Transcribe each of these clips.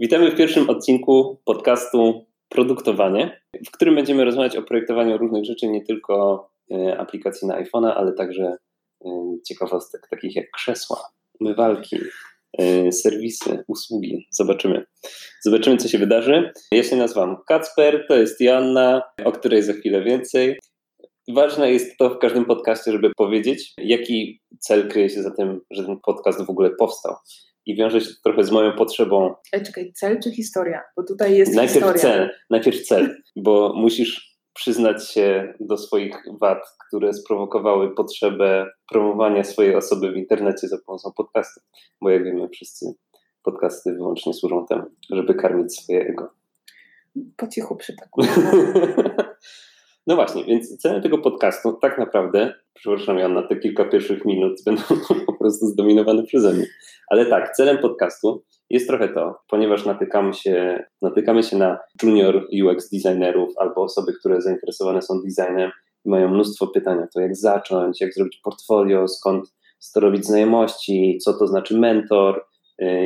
Witamy w pierwszym odcinku podcastu Produktowanie, w którym będziemy rozmawiać o projektowaniu różnych rzeczy, nie tylko e, aplikacji na iPhone'a, ale także e, ciekawostek takich jak krzesła, umywalki, e, serwisy, usługi. Zobaczymy. Zobaczymy, co się wydarzy. Ja się nazywam Kacper, to jest Joanna, o której za chwilę więcej. Ważne jest to w każdym podcaście, żeby powiedzieć, jaki cel kryje się za tym, że ten podcast w ogóle powstał i wiąże się to trochę z moją potrzebą. Ale czekaj, cel czy historia? Bo tutaj jest najpierw historia. Cel, najpierw cel, bo musisz przyznać się do swoich wad, które sprowokowały potrzebę promowania swojej osoby w internecie za pomocą podcastu. Bo jak wiemy, wszyscy podcasty wyłącznie służą temu, żeby karmić swoje ego. Po cichu przytakuję. No właśnie, więc celem tego podcastu tak naprawdę, przepraszam na te kilka pierwszich minut będą po prostu zdominowane przeze mnie, ale tak, celem podcastu jest trochę to, ponieważ natykamy się, natykamy się na junior UX designerów albo osoby, które zainteresowane są designem i mają mnóstwo pytań to, jak zacząć, jak zrobić portfolio, skąd to robić znajomości, co to znaczy mentor,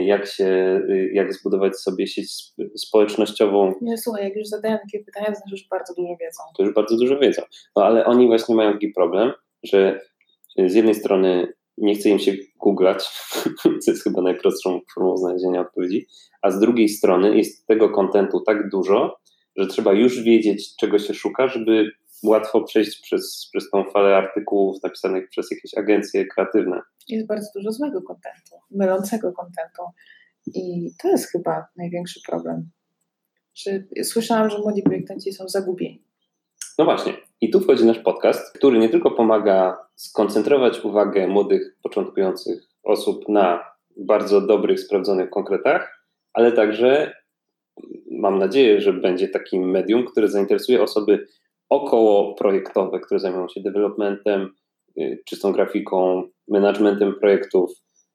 jak się, y, jak zbudować sobie sieć społecznościową. Nie, słuchaj, jak już zadają takie pytania, to już bardzo dużo wiedzą. To już bardzo dużo wiedzą. No ale oni właśnie mają taki problem, że z jednej strony nie chce im się googlać, co jest chyba najprostszą formą znalezienia odpowiedzi, a z drugiej strony jest tego kontentu tak dużo, że trzeba już wiedzieć, czego się szuka, żeby łatwo przejść przez, przez tą falę artykułów napisanych przez jakieś agencje kreatywne. Jest bardzo dużo złego kontentu, mylącego kontentu. I to jest chyba największy problem. Słyszałam, że młodzi projektanci są zagubieni. No właśnie. I tu wchodzi nasz podcast, który nie tylko pomaga skoncentrować uwagę młodych, początkujących osób na bardzo dobrych, sprawdzonych konkretach, ale także mam nadzieję, że będzie takim medium, które zainteresuje osoby około projektowe, które zajmują się developmentem, y, czystą grafiką, managementem projektów,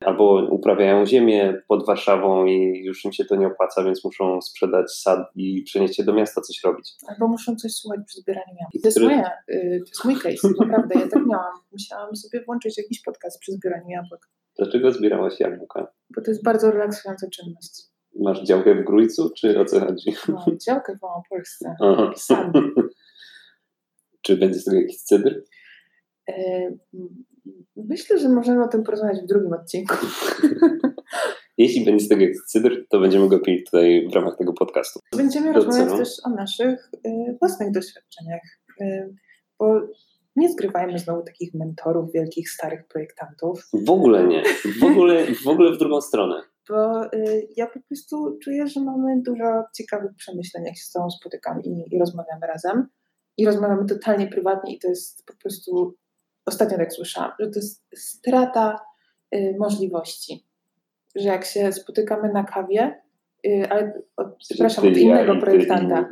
albo uprawiają ziemię pod Warszawą i już im się to nie opłaca, więc muszą sprzedać sad i przenieść się do miasta coś robić. Albo muszą coś słuchać przy zbieraniu jabłek. To jest, moja, y, to jest mój case, naprawdę, ja tak miałam. Musiałam sobie włączyć jakiś podcast przy zbieraniu jabłek. Dlaczego zbierałaś jabłka? Bo to jest bardzo relaksująca czynność. Masz działkę w Grójcu, czy o co chodzi? No, działkę w Małopolsce. Czy będzie z tego jakiś cydr? Myślę, że możemy o tym porozmawiać w drugim odcinku. Jeśli będzie z tego cydr, to będziemy go pili tutaj w ramach tego podcastu. Będziemy rozmawiać też o naszych y, własnych doświadczeniach, y, bo nie zgrywajmy znowu takich mentorów, wielkich, starych projektantów. W ogóle nie. W ogóle, w ogóle w drugą stronę. Bo y, ja po prostu czuję, że mamy dużo ciekawych przemyśleń, jak się z Tobą spotykam i, i rozmawiamy razem i rozmawiamy totalnie prywatnie i to jest po prostu, ostatnio tak słyszałam, że to jest strata y, możliwości, że jak się spotykamy na kawie, y, ale przepraszam, od innego ja projektanta.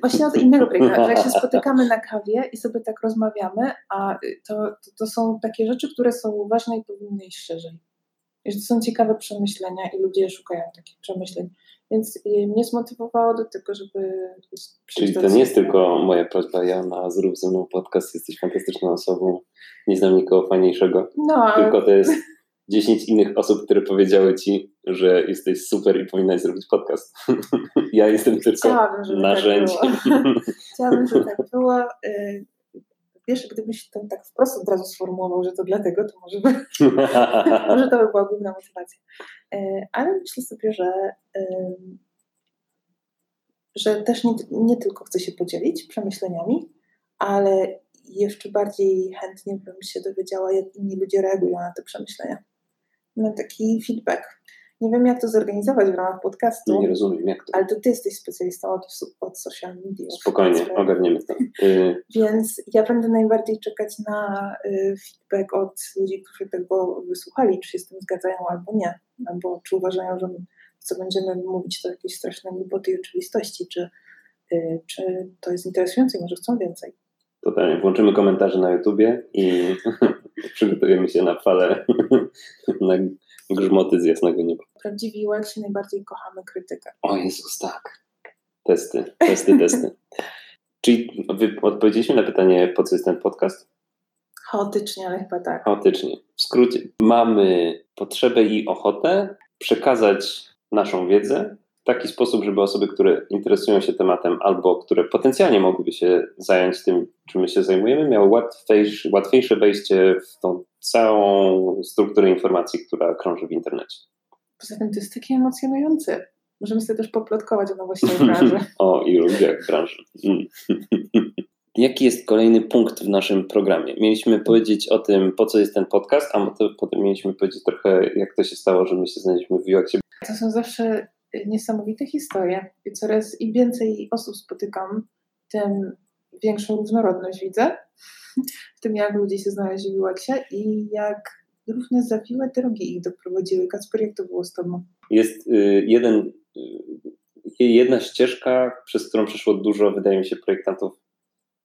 Właśnie od innego projektanta, że jak się spotykamy na kawie i sobie tak rozmawiamy, a to, to, to są takie rzeczy, które są ważne i powinny iść szerzej. I że to są ciekawe przemyślenia i ludzie szukają takich przemyśleń. Więc y, mnie zmotywowało do tego, żeby. Czyli to nie jest tylko moja prośba, Jana, zrób ze mną podcast, jesteś fantastyczną osobą, nie znam nikogo fajniejszego. No, tylko to jest 10 innych osób, które powiedziały ci, że jesteś super i powinnaś zrobić podcast. ja jestem tylko Chciałabym, narzędziem. Tak Chciałabym, żeby tak było. Wiesz, gdybyś to tak wprost od razu sformułował, że to dlatego, to może by, może to by była główna motywacja. E, ale myślę sobie, że, że też nie, nie tylko chcę się podzielić przemyśleniami, ale jeszcze bardziej chętnie bym się dowiedziała, jak inni ludzie reagują na te przemyślenia. Na taki feedback. Nie wiem, jak to zorganizować w ramach podcastu. No nie rozumiem, jak to. Ale to ty jesteś specjalistą od, od social media. Spokojnie, ogarniemy to. Y... Więc ja będę najbardziej czekać na y, feedback od ludzi, którzy tego wysłuchali, czy się z tym zgadzają albo nie. Albo czy uważają, że co będziemy mówić to jakieś straszne głupoty i oczywistości, czy, y, czy to jest interesujące i może chcą więcej. Totalnie. Włączymy komentarze na YouTubie i przygotujemy się na falę, na grzmoty z jasnego nieba. Prawdziwi UX najbardziej kochamy krytykę. O Jezus, tak. Testy, testy, testy. Czyli odpowiedzieliśmy na pytanie, po co jest ten podcast? Chaotycznie, ale chyba tak. Chaotycznie. W skrócie, mamy potrzebę i ochotę przekazać naszą wiedzę taki sposób, żeby osoby, które interesują się tematem albo które potencjalnie mogłyby się zająć tym, czym my się zajmujemy, miały łatwiejsze, łatwiejsze wejście w tą całą strukturę informacji, która krąży w internecie. Poza tym to jest takie emocjonujące. Możemy sobie też poplotkować o nowościach branży. o, i ludziach w branży. Jaki jest kolejny punkt w naszym programie? Mieliśmy powiedzieć o tym, po co jest ten podcast, a potem mieliśmy powiedzieć trochę, jak to się stało, że my się znaleźliśmy w UX-ie. To są zawsze niesamowite historie. I coraz im więcej osób spotykam, tym większą różnorodność widzę w tym, jak ludzie się znaleźli w UX-ie i jak różne zawiłe drogi ich doprowadziły. Kacper, jak to było z Tobą? Jest y, jeden, y, jedna ścieżka, przez którą przeszło dużo, wydaje mi się, projektantów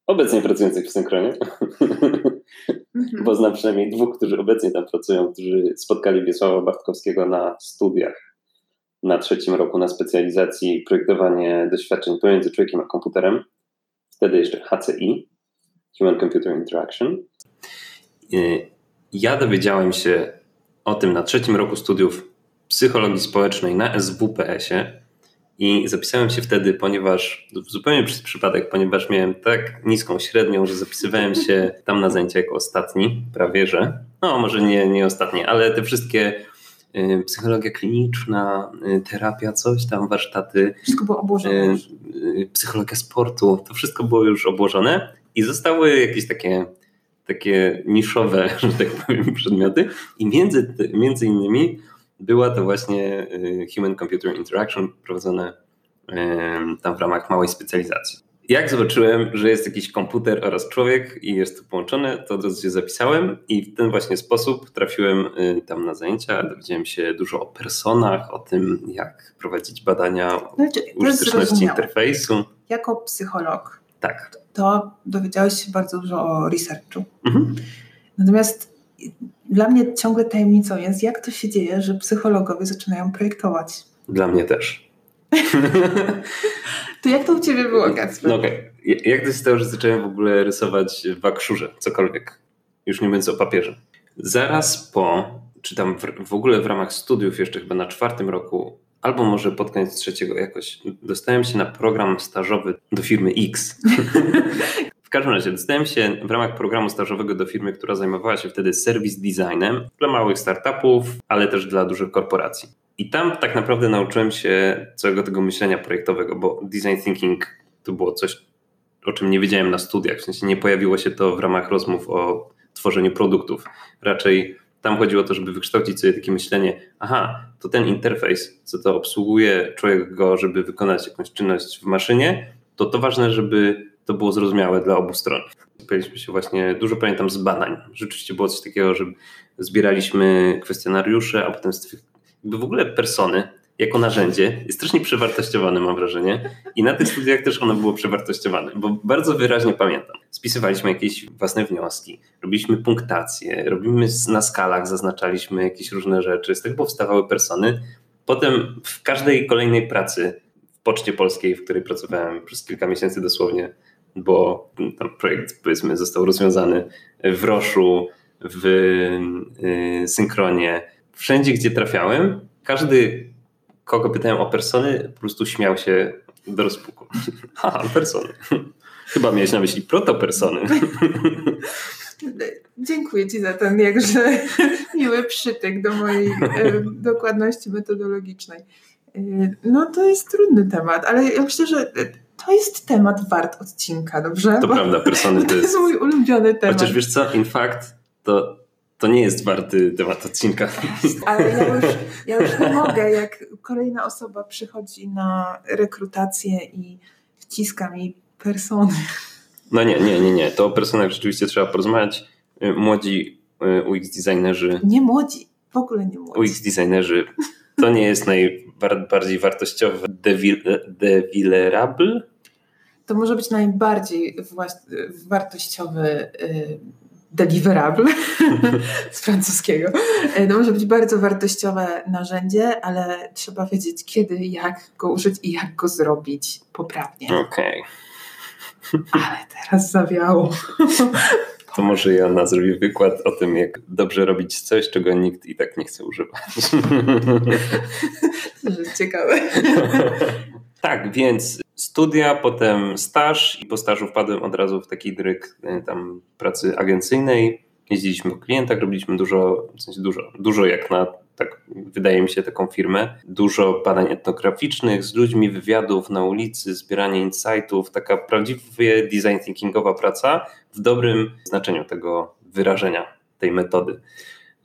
obecnie pracujących w Synchronie, mhm. bo znam przynajmniej dwóch, którzy obecnie tam pracują, którzy spotkali Wiesława Bartkowskiego na studiach na trzecim roku na specjalizacji projektowanie doświadczeń pomiędzy człowiekiem a komputerem, wtedy jeszcze HCI, Human Computer Interaction. Y, ja dowiedziałem się o tym na trzecim roku studiów psychologii społecznej na SWPS-ie i zapisałem się wtedy, ponieważ zupełnie przez przypadek, ponieważ miałem tak niską średnią, że zapisywałem się tam na zajęcia jako ostatni, prawie że. No, może nie, nie ostatni, ale te wszystkie psychologia kliniczna, y, terapia, coś tam, warsztaty. Wszystko było obłożone. Y, psychologia sportu, to wszystko było już obłożone i zostały jakieś takie, takie niszowe, że tak powiem, przedmioty i między, między innymi była to właśnie y, Human Computer Interaction prowadzone tam w ramach małej specjalizacji. Jak zobaczyłem, że jest jakiś komputer oraz człowiek i jest to połączone, to od razu się zapisałem i w ten właśnie sposób trafiłem y, tam na zajęcia. Dowiedziałem się dużo o personach, o tym, jak prowadzić badania znaczy, użyteczności interfejsu. Jako psycholog, tak. to dowiedziałeś się bardzo dużo o researchu. Mhm. Natomiast dla mnie ciągle tajemnicą jest, jak to się dzieje, że psychologowie zaczynają projektować. Dla mnie też. to jak to u Ciebie było, Kacper? No. Okay. Jak to się stało, że zacząłem w ogóle rysować w akrzurze, cokolwiek? Już nie mówiąc o papierze. Zaraz po, czy tam w, w ogóle w ramach studiów, jeszcze chyba na czwartym roku, albo może pod koniec trzeciego jakoś, dostałem się na program stażowy do firmy X. każdym razie dostałem się w ramach programu stażowego do firmy, która zajmowała się wtedy service designem dla małych startupów, ale też dla dużych korporacji. I tam tak naprawdę nauczyłem się całego tego myślenia projektowego, bo design thinking to było coś, o czym nie wiedziałem na studiach. W sensie nie pojawiło się to w ramach rozmów o tworzeniu produktów. Raczej tam chodziło o to, żeby wykształcić sobie takie myślenie, aha, to ten interfejs, co to obsługuje człowiek go, żeby wykonać jakąś czynność w maszynie, to to ważne, żeby to było zrozumiałe dla obu stron. Spotkaliśmy się właśnie, dużo pamiętam z badań. Rzeczywiście było coś takiego, że zbieraliśmy kwestionariusze, a potem jakby w ogóle persony jako narzędzie jest strasznie przewartościowane, mam wrażenie. I na tych studiach też ono było przewartościowane, bo bardzo wyraźnie pamiętam. Spisywaliśmy jakieś własne wnioski, robiliśmy punktację, robimy na skalach, zaznaczaliśmy jakieś różne rzeczy, z tego powstawały persony. Potem w każdej kolejnej pracy w Poczcie Polskiej, w której pracowałem przez kilka miesięcy dosłownie, bo tam projekt powiedzmy został rozwiązany w Roszu, w y, Synchronie. Wszędzie, gdzie trafiałem, każdy, kogo pytałem o persony, po prostu śmiał się do rozpuku. Haha, persony. Chyba miałeś na myśli protopersony. Dziękuję Ci za ten jakże miły przytyk do mojej dokładności metodologicznej. E, no to jest trudny temat, ale ja myślę, że to jest temat wart odcinka, dobrze? To Bo prawda, persony to, to jest... mój ulubiony temat. Chociaż wiesz co, in fact, to, to nie jest warty temat odcinka. Ale ja już, ja już nie mogę, jak kolejna osoba przychodzi na rekrutację i wciska mi persony. No nie, nie, nie, nie. To o personach rzeczywiście trzeba porozmawiać. Y, młodzi y, UX designerzy. Nie młodzi, w ogóle nie młodzi. UX designerzy to nie jest najbardziej wartościowy develerable. To może być najbardziej wartościowy y, deliverable z francuskiego. Y, to może być bardzo wartościowe narzędzie, ale trzeba wiedzieć kiedy, jak go użyć i jak go zrobić poprawnie. Okej. Okay. Ale teraz zawiało. To może Joanna zrobi wykład o tym, jak dobrze robić coś, czego nikt i tak nie chce używać. Ciekawe. tak, więc studia, potem staż i po stażu wpadłem od razu w taki dryk e, tam pracy agencyjnej. Jeździliśmy po klientach, robiliśmy dużo, w sensie dużo, dużo jak na, tak wydaje mi się, taką firmę. Dużo badań etnograficznych z ludźmi, wywiadów na ulicy, zbieranie insightów, taka prawdziwie design thinkingowa praca w dobrym znaczeniu tego wyrażenia, tej metody.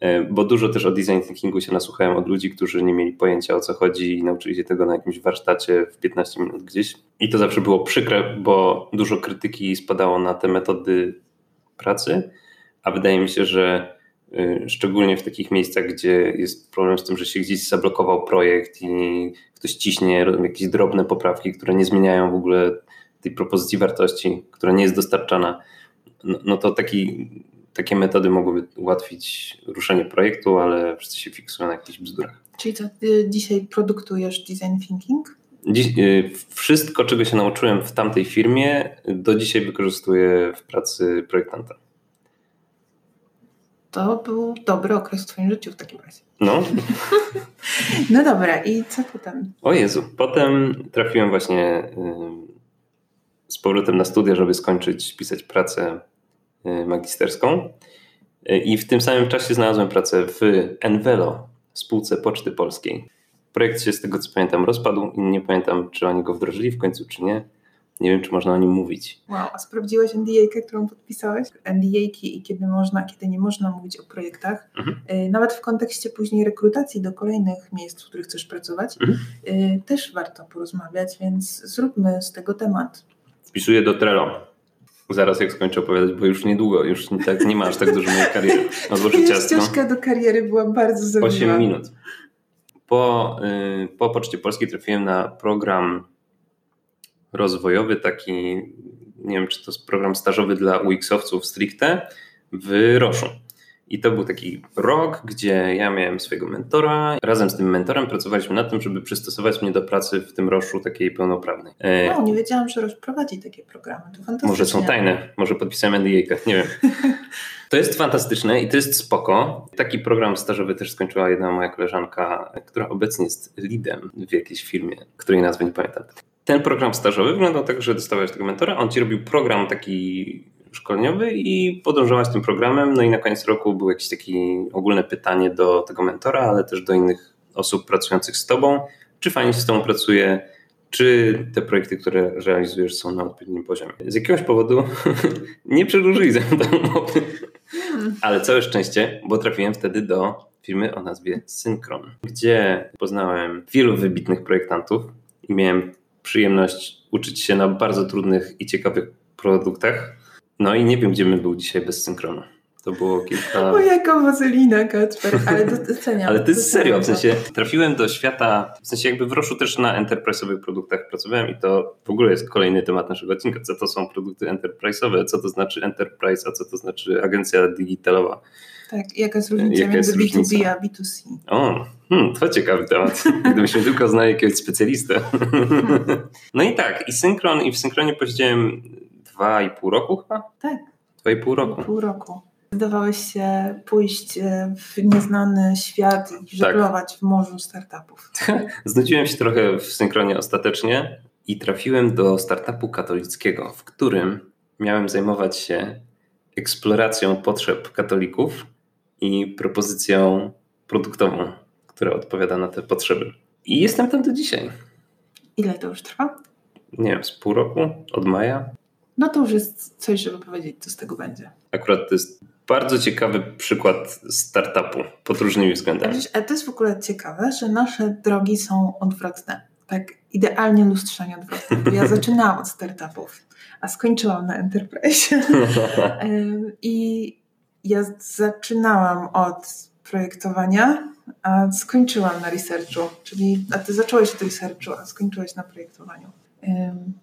E, bo dużo też o design thinkingu się nasłuchałem od ludzi, którzy nie mieli pojęcia o co chodzi i nauczyli się tego na jakimś warsztacie w 15 minut gdzieś. I to zawsze było przykre, bo dużo krytyki spadało na te metody pracy, a wydaje mi się, że y, szczególnie w takich miejscach, gdzie jest problem z tym, że się gdzieś zablokował projekt i ktoś ciśnie jakieś drobne poprawki, które nie zmieniają w ogóle tej propozycji wartości, która nie jest dostarczana, no, no to taki takie metody mogłyby ułatwić ruszenie projektu, ale wszyscy się fiksują na jakichś bzdurach. Czyli co, ty dzisiaj produktujesz design thinking? Dziś, y, wszystko, czego się nauczyłem w tamtej firmie, do dzisiaj wykorzystuję w pracy projektanta. To był dobry okres w Twoim życiu w takim razie. No. no dobra, i co potem? O Jezu, potem trafiłem właśnie z powrotem na studia, żeby skończyć pisać pracę Y, magisterską. Y, I w tym samym czasie znalazłem pracę w Envelo, spółce Poczty Polskiej. Projekt się z tego co pamiętam rozpadł i nie pamiętam, czy oni go wdrożyli w końcu, czy nie. Nie wiem, czy można o nim mówić. Wow, a sprawdziłeś NDA, którą podpisałeś? NDA i kiedy można, kiedy nie można mówić o projektach. Mhm. Y, nawet w kontekście później rekrutacji do kolejnych miejsc, w których chcesz pracować, mhm. też warto porozmawiać, więc zróbmy z tego temat. Wpisuję do Trello. Zaraz jak skończę opowiadać, bo już niedługo, już tak, nie masz tak dużo mojej kariery. Twoja ścieżka do kariery była bardzo zawiła. 8 minut. Po, y, po Poczcie Polskiej trafiłem na program rozwojowy, taki, nie wiem czy to jest program stażowy dla UX-owców stricte w Roszu. I to był taki rok, gdzie ja miałem swojego mentora. Razem z tym mentorem pracowaliśmy nad tym, żeby przystosować mnie do pracy w tym roszu takiej pełnoprawnej. No, nie wiedziałam, że Rosz prowadzi takie programy. To fantastycznie. Może są tajne, może podpisałem NDA, nie wiem. To jest fantastyczne i to jest spoko. Taki program stażowy też skończyła jedna moja koleżanka, która obecnie jest leadem w jakiejś firmie, której nazwy nie pamiętam. Ten program stażowy wyglądał tak, że dostawałeś tego mentora, on ci robił program taki szkoleniowy i podążałaś tym programem. No i na koniec roku było jakieś takie ogólne pytanie do tego mentora, ale też do innych osób pracujących z tobą, czy fajnie się z tobą pracuje, czy te projekty, które realizujesz są na odpowiednim poziomie. Z jakiegoś powodu nie przedłużyli ze mną umowy, ale całe szczęście, bo trafiłem wtedy do firmy o nazwie Synchron, gdzie poznałem wielu wybitnych projektantów i miałem przyjemność uczyć się na bardzo trudnych i ciekawych produktach, no i nie wiem, gdzie bym był dzisiaj bez synchronu. To było kilka... O, jaka wazelina, Kacper, ale doceniam. ale to jest serio, w sensie trafiłem do świata, w sensie jakby w Roszu też na enterprise'owych produktach pracowałem i to w ogóle jest kolejny temat naszego odcinka. Co to są produkty enterprise'owe, co to znaczy enterprise, a co to znaczy agencja digitalowa. Tak, jaka jest różnica jaka między jest B2B różnica? a B2C? O, hmm, to ciekawy temat. Gdybyśmy tylko znali jakiegoś specjalistę. no i tak, i synchron, i w synchronie posiedziałem dwa i pół roku chyba? Tak. Dwa i pół roku. Pół roku. Zdawałeś się pójść e, w nieznany świat i tak. żeglować tak. w morzu startupów. Znudziłem się trochę w synchronie ostatecznie i trafiłem do startupu katolickiego, w którym miałem zajmować się eksploracją potrzeb katolików i propozycją produktową, która odpowiada na te potrzeby. I jestem tam do dzisiaj. Ile to już trwa? Nie wiem, z pół roku, od maja no to już jest coś, żeby powiedzieć, co z tego będzie. Akurat to jest bardzo ciekawy przykład startupu pod różnymi względami. Ale to jest w ogóle ciekawe, że nasze drogi są odwrotne. Tak idealnie lustrzanie odwrotne. Bo ja zaczynałam od startupów, a skończyłam na Enterprise. I ja zaczynałam od projektowania, a skończyłam na researchu. Czyli, a ty zacząłeś od researchu, a skończyłeś na projektowaniu.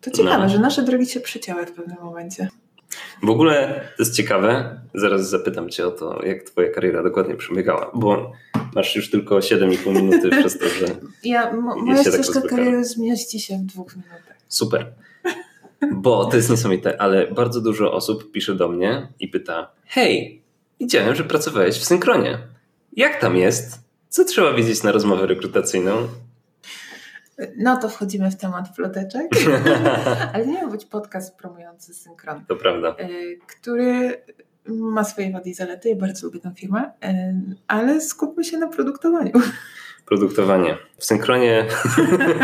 To ciekawe, no. że nasze drogi się przycięły w pewnym momencie. W ogóle to jest ciekawe, zaraz zapytam Cię o to, jak Twoja kariera dokładnie przebiegała, bo masz już tylko 7,5 minuty przez to, że. Ja, moja tak ścieżka tak kariery zmieści się w dwóch minutach. Super. Bo to jest niesamowite, ale bardzo dużo osób pisze do mnie i pyta: Hej, widziałem, że pracowałeś w synchronie. Jak tam jest? Co trzeba wiedzieć na rozmowę rekrutacyjną? No to wchodzimy w temat ploteczek, ale nie ma być podcast promujący synchron. To prawda. Y, który ma swoje wady i zalety, ja bardzo lubię tę firmę, y, ale skupmy się na produktowaniu. Produktowanie. W synchronie...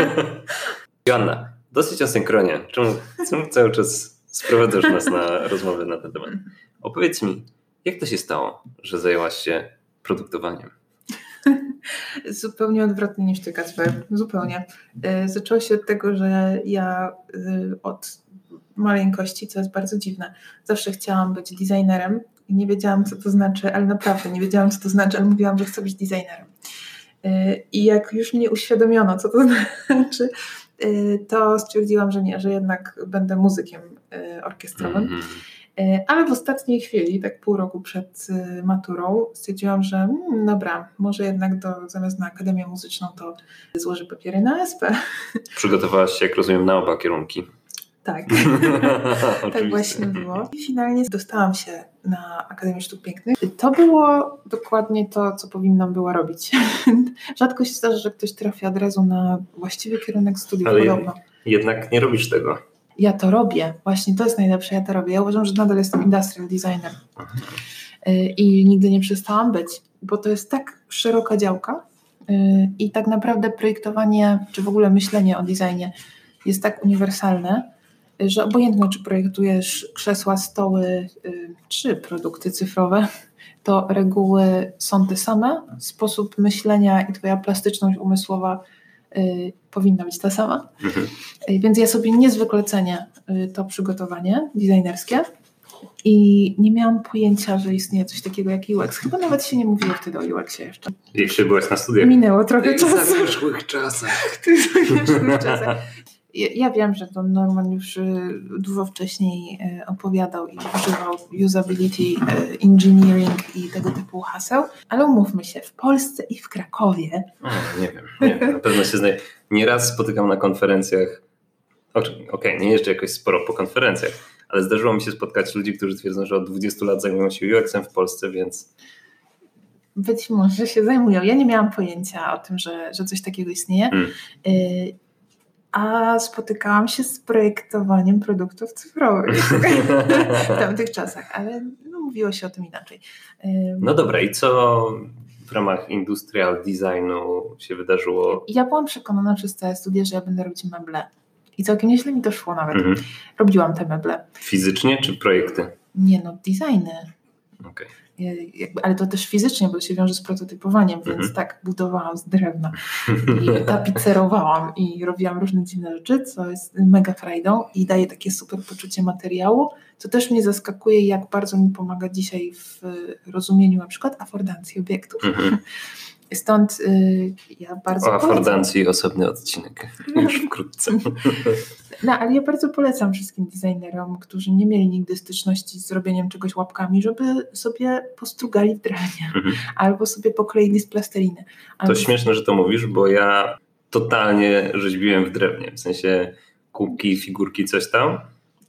Joanna, dosyć o synchronie. Czemu, czemu cały czas sprowadzasz nas na rozmowę na ten temat? Opowiedz mi, jak to się stało, że zajęłaś się produktowaniem? Zupełnie odwrotnie niż ty, Kacper. Zupełnie. E, zaczęło się od tego, że ja e, od maleńkości, co jest bardzo dziwne, zawsze chciałam być designerem i nie wiedziałam, co to znaczy, ale naprawdę nie wiedziałam, co to znaczy, ale mówiłam, że chcę być designerem. E, I jak już mnie uświadomiono, co to znaczy, to stwierdziłam, że nie, że jednak będę muzykiem orkiestrowym. Mm -hmm. E, ale w ostatniej chwili, tak pół roku przed e, maturą, stwierdziłam, że hmm, dobra, może jednak do, zamiast na Akademię Muzyczną to złożę papiery na SP. Przygotowałaś się, jak rozumiem, na oba kierunki. Tak, tak właśnie było. I finalnie dostałam się na Akademię Sztuk Pięknych. To było dokładnie to, co powinnam była robić. Rzadko się zdarza, że ktoś trafi od razu na właściwy kierunek studiów. Ale podobno. jednak nie robisz tego ja to robię. Właśnie to jest najlepsze, ja to robię. Ja uważam, że nadal jestem industrial designer. Y, I nigdy nie przestałam być, bo to jest tak szeroka działka y, i tak naprawdę projektowanie, czy w ogóle myślenie o designie jest tak uniwersalne, że obojętnie czy projektujesz krzesła, stoły y, czy produkty cyfrowe, to reguły są te same, sposób myślenia i twoja plastyczność umysłowa powinna być ta sama. Mhm. Y, więc ja sobie niezwykle cenię y, to przygotowanie designerskie i nie miałam pojęcia, że istnieje coś takiego jak UX. Chyba nawet się nie mówiło wtedy o UX-ie jeszcze. Jeszcze byłaś na studiach? Minęło trochę czasu. W zamieszłych czasach. W zamieszłych czasach. Ja wiem, że to Norman już y, dużo wcześniej y, opowiadał i używał usability y, engineering i tego typu haseł, ale umówmy się, w Polsce i w Krakowie. O, nie wiem, nie wiem, na pewno się znaję. Nieraz spotykam na konferencjach, okej, okay, nie jeżdżę jakoś sporo po konferencjach, ale zdarzyło mi się spotkać ludzi, którzy twierdzą, że od 20 lat zajmują się UX-em w Polsce, więc być może się zajmują. Ja nie miałam pojęcia o tym, że, że coś takiego istnieje. Hmm a spotykałam się z projektowaniem produktów cyfrowych w tamtych czasach, ale no, mówiło się o tym inaczej. No dobra, i co w ramach industrial designu się wydarzyło? Ja byłam przekonana przez całe studia, że ja będę robić meble. I całkiem nieźle mi to szło nawet. Mhm. Robiłam te meble. Fizycznie czy projekty? Nie no, designy. Okay. Jakby, ale to też fizycznie, bo się wiąże z prototypowaniem, więc mhm. tak budowałam z drewna i tapicerowałam i robiłam różne dziwne rzeczy, co jest mega frajdą i daje takie super poczucie materiału, co też mnie zaskakuje, jak bardzo mi pomaga dzisiaj w rozumieniu na przykład afordancji obiektów. Mhm. Stąd y, ja bardzo. O afordancji osobny odcinek już wkrótce. No, ale ja bardzo polecam wszystkim designerom, którzy nie mieli nigdy styczności z robieniem czegoś łapkami, żeby sobie postrugali w drewnie mhm. albo sobie pokleili z plasteliny. Albo... To śmieszne, że to mówisz, bo ja totalnie rzeźbiłem w drewnie, w sensie kubki, figurki, coś tam.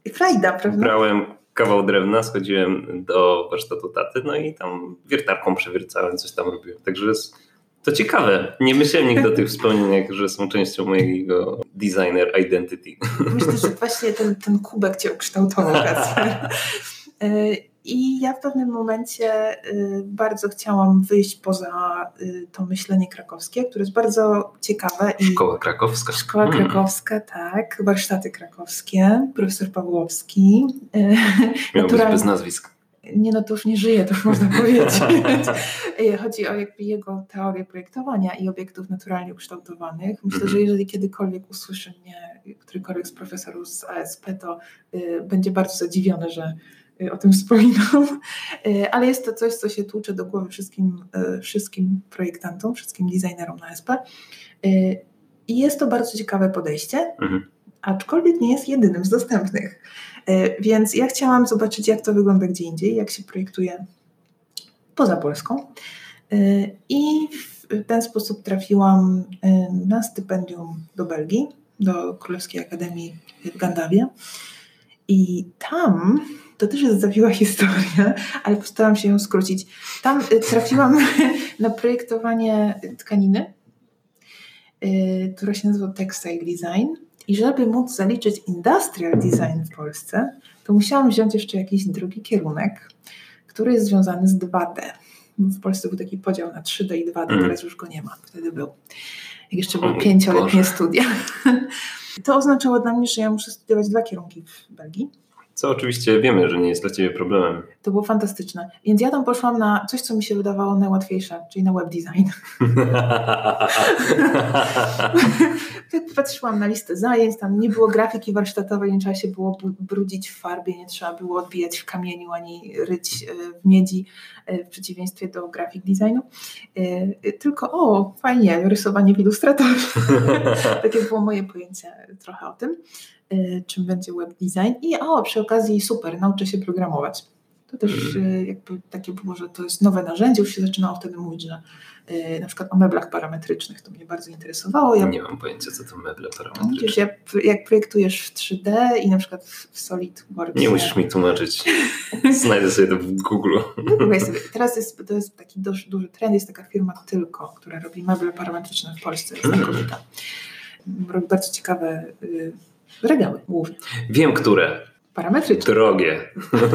I frajda, prawda? Brałem kawał drewna, schodziłem do warsztatu taty, no i tam wiertarką przewiercałem, coś tam robiłem. Także jest to ciekawe. Nie myślałem nigdy o tych wspomnieniach, że są częścią mojego designer identity. Myślę, że właśnie ten, ten kubek cię ukształtował. E, I ja w pewnym momencie e, bardzo chciałam wyjść poza e, to myślenie krakowskie, które jest bardzo ciekawe. Szkoła krakowska. Szkoła hmm. krakowska, tak. Warsztaty krakowskie, profesor Pawłowski. Miał być bez nazwisk nie no to już nie żyje, to już można powiedzieć. Chodzi o jakby jego teorię projektowania i obiektów naturalnie ukształtowanych. Myślę, że mhm. jeżeli kiedykolwiek usłyszy mnie którykolwiek z profesorów z ASP, to y, będzie bardzo zadziwiony, że y, o tym wspominam. Y, ale jest to coś, co się tłucze do głowy wszystkim, wszystkim projektantom, wszystkim designerom na ASP. I jest to bardzo ciekawe podejście, mhm. Aczkolwiek nie jest jedynym z dostępnych. E, więc ja chciałam zobaczyć, jak to wygląda gdzie indziej, jak się projektuje poza Polską. E, I w ten sposób trafiłam e, na stypendium do Belgii do Królewskiej Akademii w Gandawie. I tam, to też jest zawiła historia, ale postaram się ją skrócić. Tam trafiłam na projektowanie tkaniny, która się nazywa Textile Design. I żeby móc zaliczyć industrial design w Polsce, to musiałam wziąć jeszcze jakiś drugi kierunek, który jest związany z 2D. W Polsce był taki podział na 3D i 2D, mm. teraz już go nie ma. Wtedy był. Jak jeszcze były pięcioletnie studia. To oznaczało dla mnie, że ja muszę studiować dwa kierunki w Belgii co oczywiście wiemy, że nie jest dla Ciebie problemem. To było fantastyczne. Więc ja tam poszłam na coś, co mi się wydawało najłatwiejsze, czyli na web design. Patrzyłam na listę zajęć, tam nie było grafiki warsztatowej, nie trzeba się było brudzić w farbie, nie trzeba było odbijać w kamieniu ani ryć e, w miedzi, e, w przeciwieństwie do grafik designu. E, tylko o, fajnie, rysowanie w ilustratorze. Takie było moje pojęcie trochę o tym. Y, czym będzie web design i o, przy okazji super, nauczę się programować. To też mm. jakby takie było, że to jest nowe narzędzie, już się zaczynało wtedy mówić, że y, na przykład o meblach parametrycznych, to mnie bardzo interesowało. Ja, nie mam pojęcia, co to meble parametryczne. Wiesz, jak, jak projektujesz w 3D i na przykład w SolidWorks. Nie musisz mi tłumaczyć, znajdę sobie to w Google. Google sobie. Teraz jest, to jest taki dość duży trend, jest taka firma Tylko, która robi meble parametryczne w Polsce, jest znakomita. Robi bardzo ciekawe y, regały głównie. Wiem, które. Parametryczne. Drogie.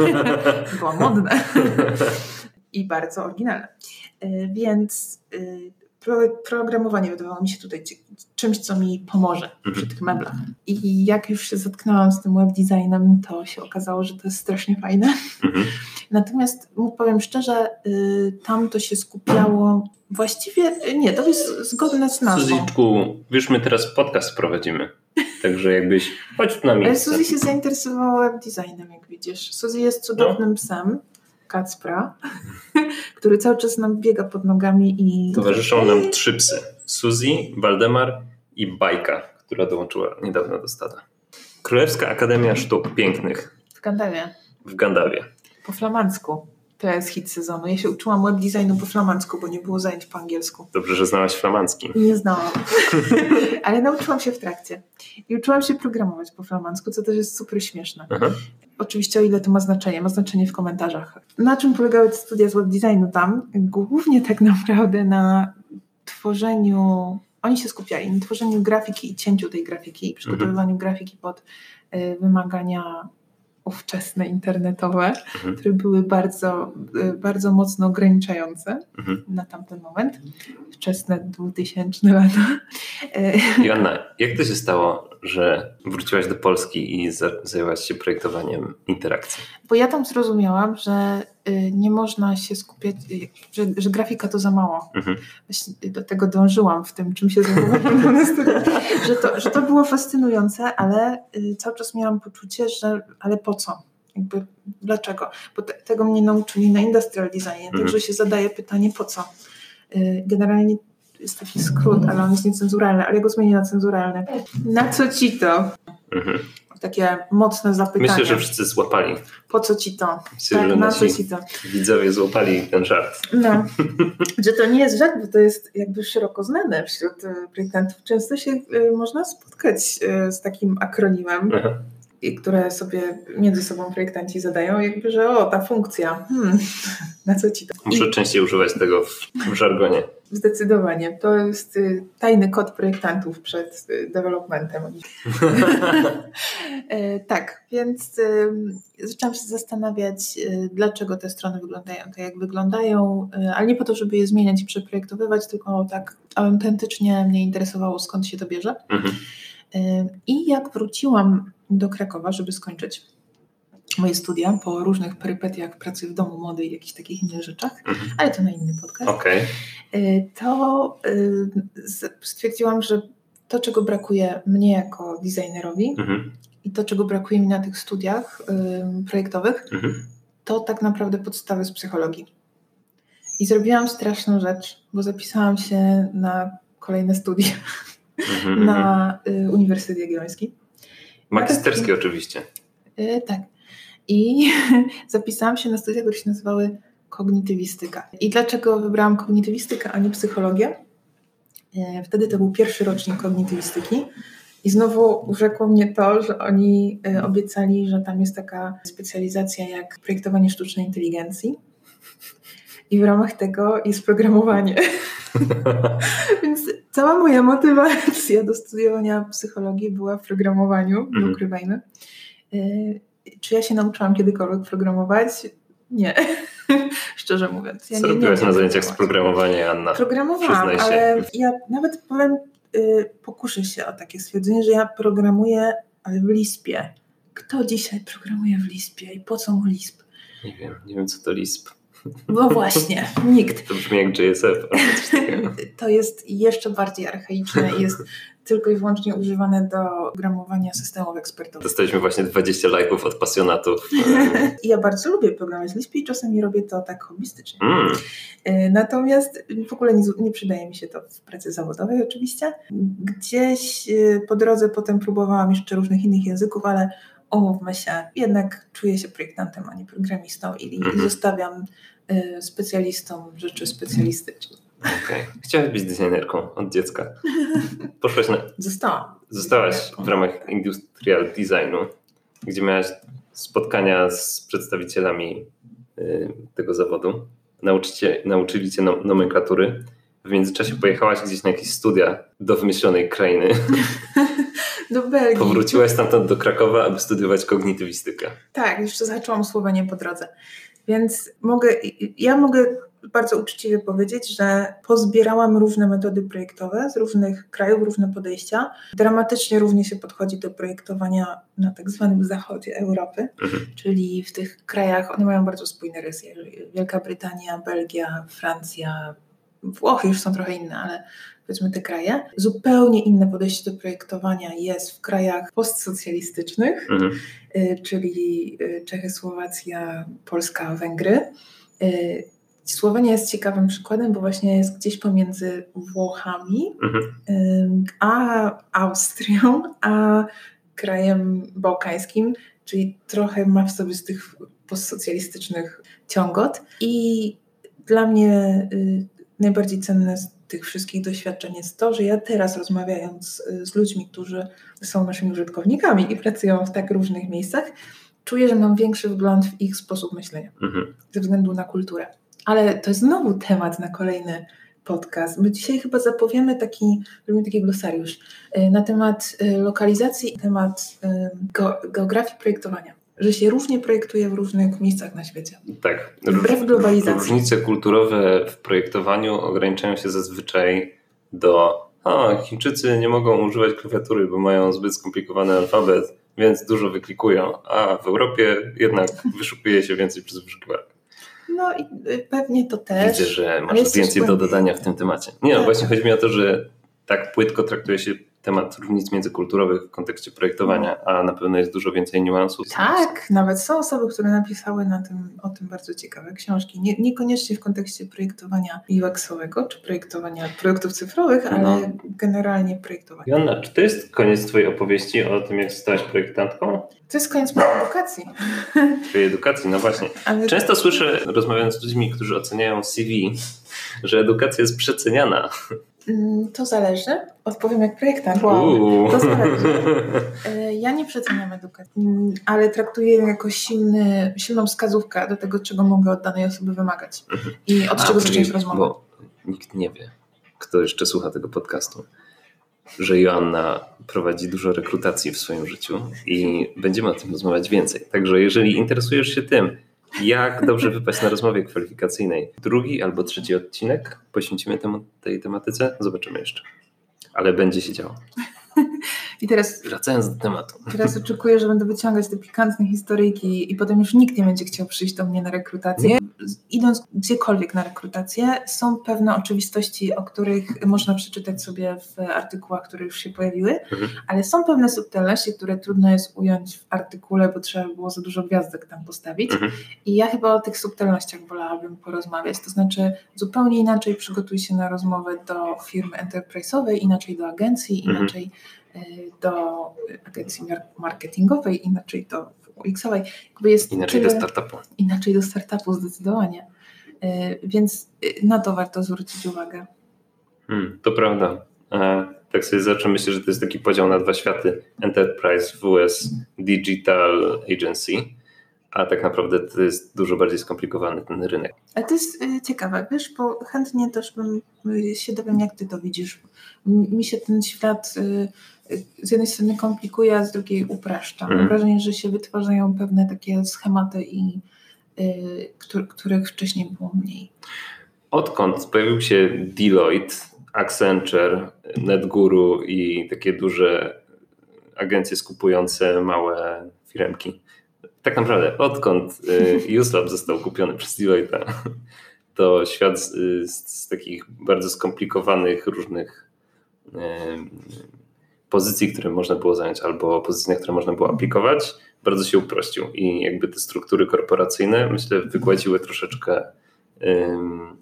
Było modne. I bardzo oryginalne. E, więc e, programowanie wydawało mi się tutaj czymś, co mi pomoże przy mhm. tych meblach. I jak już się zetknęłam z tym web designem, to się okazało, że to jest strasznie fajne. Mhm. Natomiast powiem szczerze, y, tam to się skupiało właściwie, nie, to jest zgodne z nazwą. Suziczku, wiesz, my teraz podcast prowadzimy. Także jakbyś, chodź tu na miejsce. Suzy się zainteresowała designem, jak widzisz. Suzy jest cudownym no. psem, Kacpra, który cały czas nam biega pod nogami i... Towarzyszą nam trzy psy. Suzy, Waldemar i Bajka, która dołączyła niedawno do stada. Królewska Akademia Sztuk Pięknych. W Gandawie. W Gandawie. Po flamandzku. To jest hit sezonu. Ja się uczyłam web designu po flamandzku, bo nie było zajęć po angielsku. Dobrze, że znałaś flamandzki. Nie znałam, ale nauczyłam się w trakcie. I uczyłam się programować po flamandzku, co też jest super śmieszne. Aha. Oczywiście o ile to ma znaczenie, ma znaczenie w komentarzach. Na czym polegały studia z web designu tam? Głównie tak naprawdę na tworzeniu oni się skupiali na tworzeniu grafiki i cięciu tej grafiki i przygotowywaniu mhm. grafiki pod y, wymagania ówczesne internetowe, mhm. które były bardzo, y, bardzo mocno ograniczające mhm. na tamten moment. Wczesne 2000 lata. Joanna, jak to się stało, że wróciłaś do Polski i zajęłaś się projektowaniem interakcji? Bo ja tam zrozumiałam, że y, nie można się skupiać, y, że, że grafika to za mało. Mhm. Właśnie do tego dążyłam w tym, czym się zajmowałam na że to, że to było fascynujące, ale y, cały czas miałam poczucie, że ale po co? Jakby dlaczego? Bo te, tego mnie nauczyli na industrial designie, mhm. także się zadaje pytanie po co? Generalnie jest taki skrót, ale on jest niecenzuralny, ale ja go zmienię na cenzuralny. Na co ci to? Mhm. Takie mocne zapytanie. Myślę, że wszyscy złapali. Po co ci to? Myślę, tak, na co ci to? Widzowie złapali ten żart. No, że to nie jest żart, bo to jest jakby szeroko znane wśród e, projektantów. Często się y, można spotkać y, z takim akronimem. Aha i które sobie między sobą projektanci zadają, jakby, że o, ta funkcja, hmm, na co ci to? Muszę I... częściej używać tego w, w żargonie. Zdecydowanie. To jest y, tajny kod projektantów przed y, developmentem. e, tak, więc zaczęłam się zastanawiać, y, dlaczego te strony wyglądają tak, jak wyglądają, ale nie po to, żeby je zmieniać i przeprojektowywać, tylko tak autentycznie mnie interesowało, skąd się to bierze. Mhm. I jak wróciłam do Krakowa, żeby skończyć moje studia po różnych perypetiach pracy w domu mody i jakichś takich innych rzeczach, mhm. ale to na inny podcast. Okay. To y, stwierdziłam, że to, czego brakuje mnie jako designerowi mhm. i to, czego brakuje mi na tych studiach projektowych, mhm. to tak naprawdę podstawy z psychologii. I zrobiłam straszną rzecz, bo zapisałam się na kolejne studia mhm, na y, Uniwersytet Jagielloński. Magisterskie oczywiście. Y, tak. I zapisałam się na studia, które się nazywały kognitywistyka. I dlaczego wybrałam kognitywistykę, a nie psychologię? Y, wtedy to był pierwszy rocznik kognitywistyki I znowu urzekło mnie to, że oni e, obiecali, że tam jest taka specjalizacja jak projektowanie sztucznej inteligencji. I w ramach tego jest programowanie. Więc cała moja motywacja do studiowania psychologii była w programowaniu, nie mhm. ukrywajmy. E, czy ja się nauczyłam kiedykolwiek programować? Nie. Szczerze mówiąc. Ja Co nie, robiłaś na zajęciach z programowania, Anna? Programowałam, ale ja nawet powiem, yy, pokuszę się o takie stwierdzenie, że ja programuję, ale w Lispie. Kto dzisiaj programuje w Lispie i po co mu Lisp? Nie wiem, nie wiem co to Lisp. No właśnie, nikt. To brzmi jak JSF. to jest jeszcze bardziej archaiczne i jest tylko i wyłącznie używane do programowania systemów ekspertowych. Dostaliśmy właśnie 20 lajków od pasjonatów. Ja bardzo lubię programować Lisp i czasami robię to tak hobbystycznie. Mm. E, natomiast w ogóle nie, nie przydaje mi się to w pracy zawodowej oczywiście. Gdzieś e, po drodze potem próbowałam jeszcze różnych innych języków, ale umówmy się, jednak czuję się projektantem, a nie programistą i, mm -hmm. zostawiam y, specjalistom rzeczy specjalistyczne. Okay. Chciałaś być designerką od dziecka. Poszłaś na... Zostałam. Zostałaś w ramach industrial designu, gdzie miałaś spotkania z przedstawicielami y, tego zawodu. Nauczycie, nauczyli cię nomenklatury. W międzyczasie pojechałaś gdzieś na jakieś studia do wymyślonej krainy. do Belgii. Powróciłaś stamtąd do Krakowa, aby studiować kognitywistykę. Tak, jeszcze zaczęłam Słowenię po drodze. Więc mogę, ja mogę bardzo uczciwie powiedzieć, że pozbierałam różne metody projektowe z różnych krajów, różne podejścia. Dramatycznie równie się podchodzi do projektowania na tak zwanym zachodzie Europy, mhm. czyli w tych krajach, one mają bardzo spójne rysy. Wielka Brytania, Belgia, Francja, Włochy już są trochę inne, ale powiedzmy te kraje. Zupełnie inne podejście do projektowania jest w krajach postsocjalistycznych, mhm. Y, czyli y, Czechy, Słowacja, Polska, Węgry. Y, Słowenia jest ciekawym przykładem, bo właśnie jest gdzieś pomiędzy Włochami, mhm. a Austrią, a krajem bałkańskim, czyli trochę ma w sobie z tych postsocjalistycznych ciągot. I dla mnie najbardziej cenne z tych wszystkich doświadczeń jest to, że ja teraz rozmawiając y, z ludźmi, którzy są naszymi użytkownikami i pracują w tak różnych miejscach, czuję, że mam większy wgląd w ich sposób myślenia mhm. ze względu na kulturę. Ale to jest znowu temat na kolejny podcast. My dzisiaj chyba zapowiemy taki, robimy taki glosariusz y, na temat y, lokalizacji i temat geografii projektowania że się różnie projektuje w różnych miejscach na świecie. Tak. Wbrew globalizacji. Różnice kulturowe w projektowaniu ograniczają się zazwyczaj do a, Chińczycy nie mogą używać klawiatury, bo mają zbyt skomplikowany alfabet, więc dużo wyklikują, a w Europie jednak wyszukuje się więcej przez wyszukiwarkę. No i y, pewnie to też. Widzę, że masz więcej do dodania w tym temacie. Nie, no tak. właśnie chodzi mi o to, że tak płytko traktuje się temat różnic międzykulturowych w kontekście projektowania, a na pewno jest dużo więcej niuansów. Tak, nawet są osoby, które napisały na tym, o tym bardzo ciekawe książki. Nie, niekoniecznie w kontekście projektowania UX-owego czy projektowania produktów cyfrowych, ale no. generalnie projektowania. Joanna, czy to jest koniec Twojej opowieści o tym, jak zostałaś projektantką? To jest koniec mojej edukacji. Twojej edukacji, no właśnie. Ale... Często słyszę, rozmawiając z ludźmi, którzy oceniają CV, że edukacja jest przeceniana. Mm, to zależy. Odpowiem jak projektant. Wow, to zależy. E, ja nie przeceniam edukacji, mm, ale traktuję ją jako silny, silną wskazówkę do tego, czego mogę od danej osoby wymagać i od A, czego zacząć rozmowę. Bo nikt nie wie, kto jeszcze słucha tego podcastu, że Joanna prowadzi dużo rekrutacji w swoim życiu i będziemy o tym rozmawiać więcej. Także jeżeli interesujesz się tym, jak dobrze wypaść na rozmowie kwalifikacyjnej. Drugi albo trzeci odcinek poświęcimy temu, tej tematyce. Zobaczymy jeszcze. Ale będzie się działo. I teraz. Wracając do tematu. Teraz oczekuję, że będę wyciągać te pikantne historyjki i potem już nikt nie będzie chciał przyjść do mnie na rekrutację. Idąc gdziekolwiek na rekrutację, są pewne oczywistości, o których można przeczytać sobie w artykułach, które już się pojawiły, mhm. ale są pewne subtelności, które trudno jest ująć w artykule, bo trzeba było za dużo gwiazdek tam postawić. Mhm. I ja chyba o tych subtelnościach wolałabym porozmawiać. To znaczy, zupełnie inaczej przygotuj się na rozmowę do firmy enterprise'owej, inaczej do agencji, mhm. Do agencji marketingowej, inaczej do UX-owej. inaczej tyle, do startupu. Inaczej do startupu, zdecydowanie. E, więc e, na to warto zwrócić uwagę. Hmm, to prawda. E, tak sobie zawsze myślę, że to jest taki podział na dwa światy. Enterprise vs Digital Agency a tak naprawdę to jest dużo bardziej skomplikowany ten rynek. Ale to jest y, ciekawe, wiesz, bo chętnie też bym y, się dowiem, jak ty to widzisz. Mi się ten świat y, z jednej strony komplikuje, a z drugiej upraszcza. Mam mhm. wrażenie, że się wytwarzają pewne takie schematy, i, których wcześniej było mniej. Odkąd pojawił się Deloitte, Accenture, NetGuru i takie duże agencje skupujące małe firmki, tak naprawdę odkąd y, USLab został kupiony przez Deloitte, to świat z, z, z takich bardzo skomplikowanych różnych y, pozycji, które można było zająć, albo pozycji, na które można było aplikować, bardzo się uprościł. I jakby te struktury korporacyjne, myślę, wygładziły troszeczkę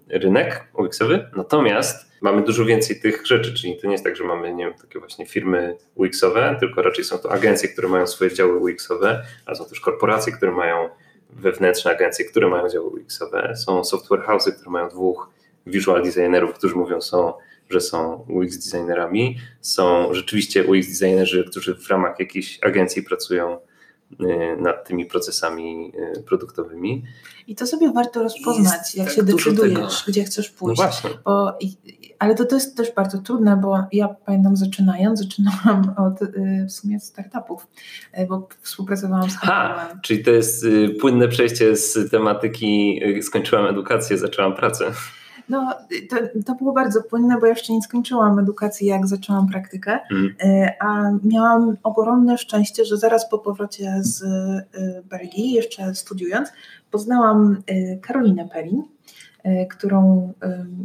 rynek UX-owy. Natomiast mamy dużo więcej tych rzeczy, czyli to nie jest tak, że mamy nie wiem, takie właśnie firmy UX-owe, tylko raczej są to agencje, które mają swoje działy UX-owe, a są też korporacje, które mają wewnętrzne agencje, które mają działy UX-owe. Są software house'y, które mają dwóch visual designerów, którzy mówią są, że są UX designerami. Są rzeczywiście UX designerzy, którzy w ramach jakiejś agencji pracują nad tymi procesami y, produktowymi. I to sobie warto rozpoznać, jest jak tak się decydujesz, gdzie chcesz pójść. No właśnie. Bo, ale to, to jest też bardzo trudne, bo ja pamiętam zaczynając, zaczynałam od y, w sumie startupów, bo współpracowałam z Ha, czyli to jest płynne przejście z tematyki, skończyłam edukację, zaczęłam pracę. No, to, to było bardzo płynne, bo jeszcze nie skończyłam edukacji, jak zaczęłam praktykę, mm. a miałam ogromne szczęście, że zaraz po powrocie z e, Belgii, jeszcze studiując, poznałam e, Karolinę Pelin, którą,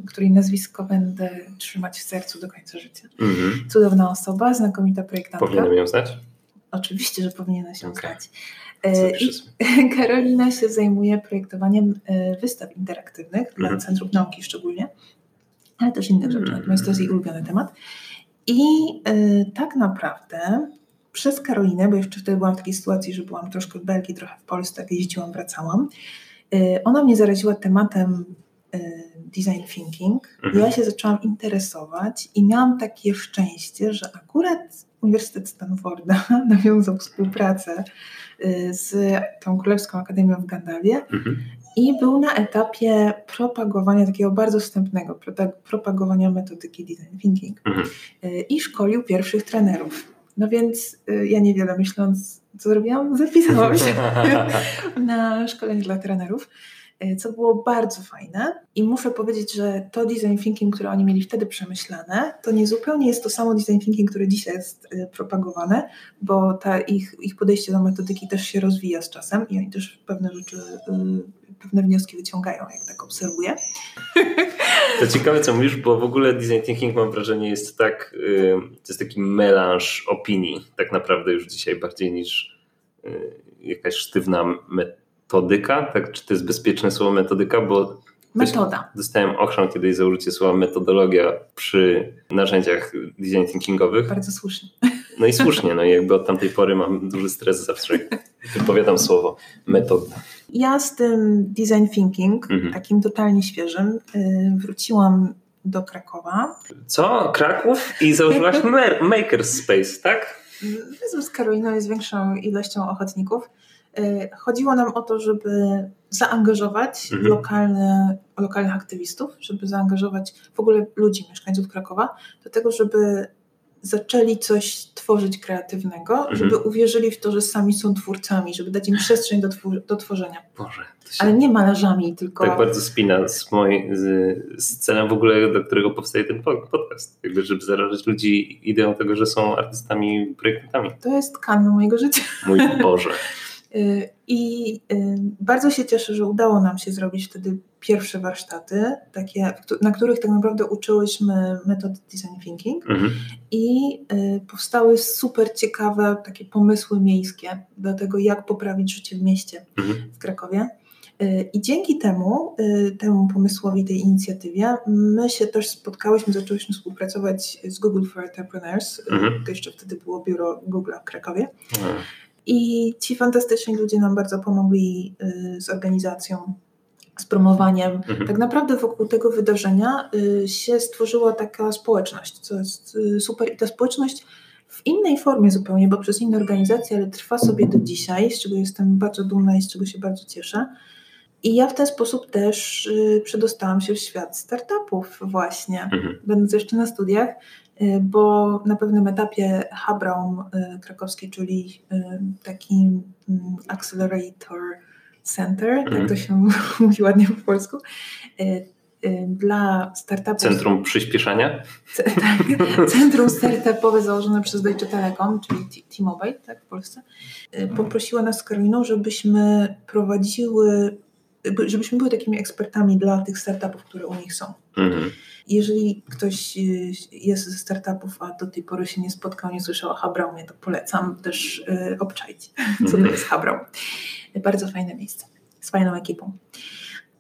której nazwisko będę trzymać w sercu do końca życia. Mm -hmm. Cudowna osoba, znakomita projektantka. Powinienem ją znać? Oczywiście, że powinien się okay. znać. I Karolina się zajmuje projektowaniem e, wystaw interaktywnych dla mhm. Centrum Nauki szczególnie, ale też innych rzeczy, mhm. natomiast to jest jej ulubiony temat. I e, tak naprawdę przez Karolinę, bo jeszcze wtedy byłam w takiej sytuacji, że byłam troszkę w Belgii, trochę w Polsce, tak jeździłam, wracałam, e, ona mnie zaraziła tematem design thinking. Mhm. Ja się zaczęłam interesować i miałam takie szczęście, że akurat Uniwersytet Stanforda nawiązał współpracę y, z tą Królewską Akademią w Gandawie mhm. i był na etapie propagowania takiego bardzo wstępnego, propagowania metodyki design thinking mhm. Y, i szkolił pierwszych trenerów. No więc y, ja niewiele myśląc, co zrobiłam, zapisałam się na szkolenie dla trenerów. E, co było bardzo fajne. I muszę powiedzieć, że to design thinking, które oni mieli wtedy przemyślane, to nie zupełnie jest to samo design thinking, które dzisiaj jest e, propagowane, bo ta ich, ich podejście do metodyki też się rozwija z czasem i oni też pewne rzeczy, e, pewne wnioski wyciągają, jak tak obserwuję. To ciekawe, co mówisz, bo w ogóle design thinking mam wrażenie jest tak, to jest taki melanż opinii, tak naprawdę już dzisiaj bardziej niż jakaś sztywna metoda metodyka, tak? Czy to jest bezpieczne słowo metodyka? Bo Metoda. Dostałem ochrzan kiedyś za użycie słowa metodologia przy narzędziach design thinkingowych. Bardzo słusznie. No i słusznie, no i jakby od tamtej pory mam duży stres zawsze, wypowiadam słowo metoda. Ja z tym design thinking, mhm. takim totalnie świeżym, y, wróciłam do Krakowa. Co? Kraków? I założyłaś Makerspace, tak? Razem z Karoliną jest większą ilością ochotników. Y, chodziło nam o to, żeby zaangażować mhm. lokalne, lokalnych aktywistów, żeby zaangażować w ogóle ludzi, mieszkańców Krakowa, do tego, żeby zaczęli coś tworzyć kreatywnego, mhm. żeby uwierzyli w to, że sami są twórcami, żeby dać im przestrzeń do, do tworzenia. Boże, Ale nie malarzami, tylko... Tak bardzo spina z, mojej, z, z celem w ogóle, do którego powstaje ten podcast. Jakby, żeby zarażać ludzi ideą tego, że są artystami, projektantami. To jest kamień mojego życia. Mój Boże. Y, I y, bardzo się cieszę, że udało nam się zrobić wtedy pierwsze warsztaty, takie, na których tak naprawdę uczyłyśmy metody design thinking mhm. i y, powstały super ciekawe takie pomysły miejskie do tego, jak poprawić życie w mieście mhm. w Krakowie. I dzięki temu, temu pomysłowi, tej inicjatywie, my się też spotkałyśmy, zaczęłyśmy współpracować z Google for Entrepreneurs. Mhm. To jeszcze wtedy było biuro Google w Krakowie. Mhm. I ci fantastyczni ludzie nam bardzo pomogli y, z organizacją z promowaniem. Mhm. Tak naprawdę wokół tego wydarzenia y, się stworzyła taka społeczność, co jest y, super. I ta społeczność w innej formie zupełnie, bo przez inne organizacje, ale trwa sobie do dzisiaj, z czego jestem bardzo dumna i z czego się bardzo cieszę. I ja w ten sposób też przedostałam się w świat startupów właśnie, mhm. będąc jeszcze na studiach, bo na pewnym etapie Habraum y, krakowski, czyli taki mm, accelerator center, mhm. tak to się mówi ładnie po polsku, dla startupów. Centrum przyspieszania? tak, centrum startupowe założone przez Deutsche Telekom, czyli T-Mobile tak, w Polsce, poprosiła nas z Karoliną, żebyśmy prowadziły żebyśmy były takimi ekspertami dla tych startupów, które u nich są. Mhm. Jeżeli ktoś y, jest ze startupów, a do tej pory się nie spotkał, nie słyszał o Habraumie, to polecam też y, obczaić, co to mhm. jest Habraum. Bardzo fajne miejsce, z fajną ekipą.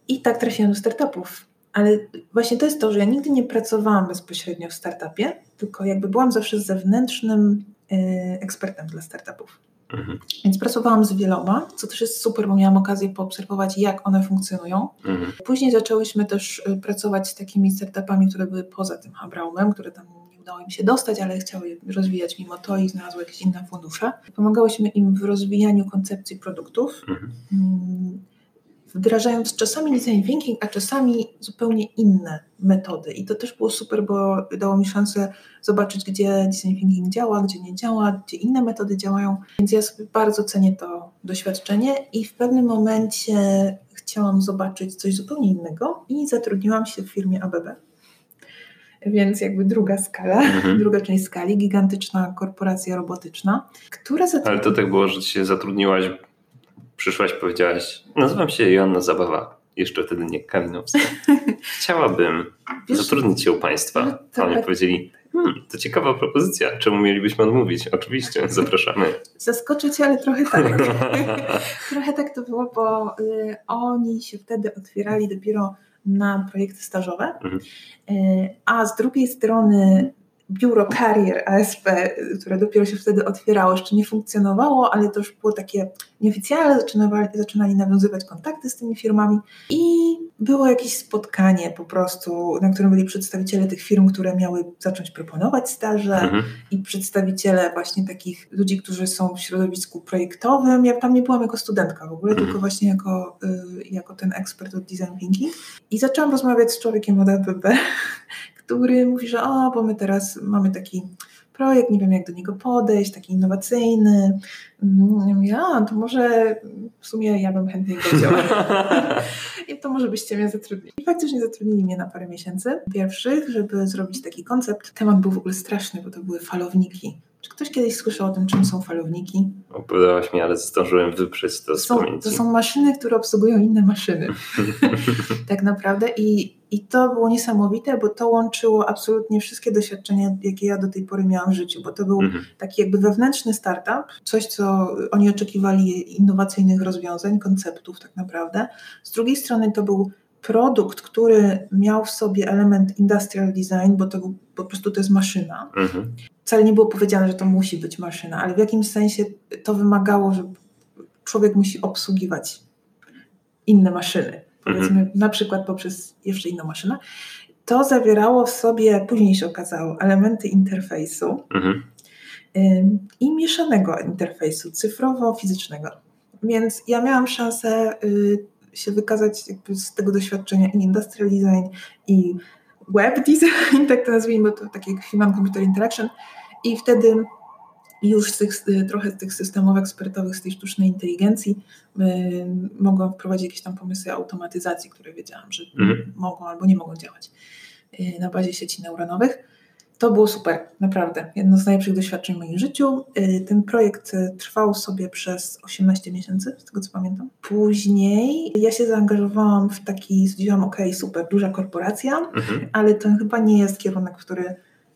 I tak trafiłam do startupów. Ale właśnie to jest to, że ja nigdy nie pracowałam bezpośrednio w startupie, tylko jakby byłam zawsze zewnętrznym y, ekspertem dla startupów. Mhm. Więc pracowałam z wieloma, co też jest super, bo miałam okazję poobserwować, jak one funkcjonują. Mhm. Później zaczęłyśmy też y, pracować z takimi startupami, które były poza tym Habraumem, które tam nie udało im się dostać, ale chciały rozwijać mimo to i znalazły jakieś inne fundusze. Pomagałyśmy im w rozwijaniu koncepcji produktów. Mhm. Wdrażając czasami design thinking, a czasami zupełnie inne metody. I to też było super, bo dało mi szansę zobaczyć, gdzie design thinking działa, gdzie nie działa, gdzie inne metody działają. Więc ja sobie bardzo cenię to doświadczenie i w pewnym momencie chciałam zobaczyć coś zupełnie innego i zatrudniłam się w firmie ABB. Więc jakby druga skala, mhm. druga część skali, gigantyczna korporacja robotyczna, która zatrudniła... Ale to tak było, że się zatrudniłaś przyszłaś, powiedziałaś, nazywam się Joanna Zabawa, jeszcze wtedy nie Kalinowska. Chciałabym Wiesz, zatrudnić się u Państwa. No A oni powiedzieli, hmm, to ciekawa propozycja, czemu mielibyśmy odmówić? Oczywiście, zapraszamy. Zaskoczyć, ale trochę tak. trochę tak to było, bo y, oni się wtedy otwierali dopiero na projekty stażowe, mhm. y, a z drugiej strony biuro karier ASP, które dopiero się wtedy otwierało, jeszcze nie funkcjonowało, ale to już było takie nieoficjalne, zaczynali, zaczynali nawiązywać kontakty z tymi firmami i było jakieś spotkanie po prostu, na którym byli przedstawiciele tych firm, które miały zacząć proponować staże mhm. i przedstawiciele właśnie takich ludzi, którzy są w środowisku projektowym. Ja tam nie byłam jako studentka w ogóle, mhm. tylko właśnie jako, y, jako ten ekspert od design thinking i zaczęłam rozmawiać z człowiekiem od ABB, który mówi, że o, bo my teraz mamy taki projekt, nie wiem jak do niego podejść, taki innowacyjny. Mm, ja to może w sumie ja bym chętnie go wzięła. I to może byście mnie zatrudnili. I faktycznie zatrudnili mnie na parę miesięcy pierwszych, żeby zrobić taki koncept. Temat był w ogóle straszny, bo to były falowniki. Czy ktoś kiedyś słyszał o tym, czym są falowniki? Opowiadałaś mi, ale zdążyłem wyprzeć to z są, pamięci. To są maszyny, które obsługują inne maszyny. tak naprawdę. I, I to było niesamowite, bo to łączyło absolutnie wszystkie doświadczenia, jakie ja do tej pory miałam w życiu, bo to był mhm. taki jakby wewnętrzny startup, coś, co oni oczekiwali innowacyjnych rozwiązań, konceptów tak naprawdę. Z drugiej strony to był produkt, który miał w sobie element industrial design, bo to był, po prostu to jest maszyna. Mhm. Wcale nie było powiedziane, że to musi być maszyna, ale w jakimś sensie to wymagało, że człowiek musi obsługiwać inne maszyny. Powiedzmy, mhm. na przykład poprzez jeszcze inną maszynę. To zawierało w sobie, później się okazało, elementy interfejsu mhm. i mieszanego interfejsu, cyfrowo-fizycznego. Więc ja miałam szansę y, się wykazać z tego doświadczenia i industrial design, i web design, tak to nazwijmy, to takie human computer interaction. I wtedy już z tych, trochę z tych systemów ekspertowych, z tej sztucznej inteligencji y, mogłam wprowadzić jakieś tam pomysły automatyzacji, które wiedziałam, że mhm. mogą albo nie mogą działać y, na bazie sieci neuronowych. To było super, naprawdę. Jedno z najlepszych doświadczeń w moim życiu. Y, ten projekt y, trwał sobie przez 18 miesięcy, z tego co pamiętam. Później ja się zaangażowałam w taki, stwierdziłam, ok, super, duża korporacja, mhm. ale to chyba nie jest kierunek, który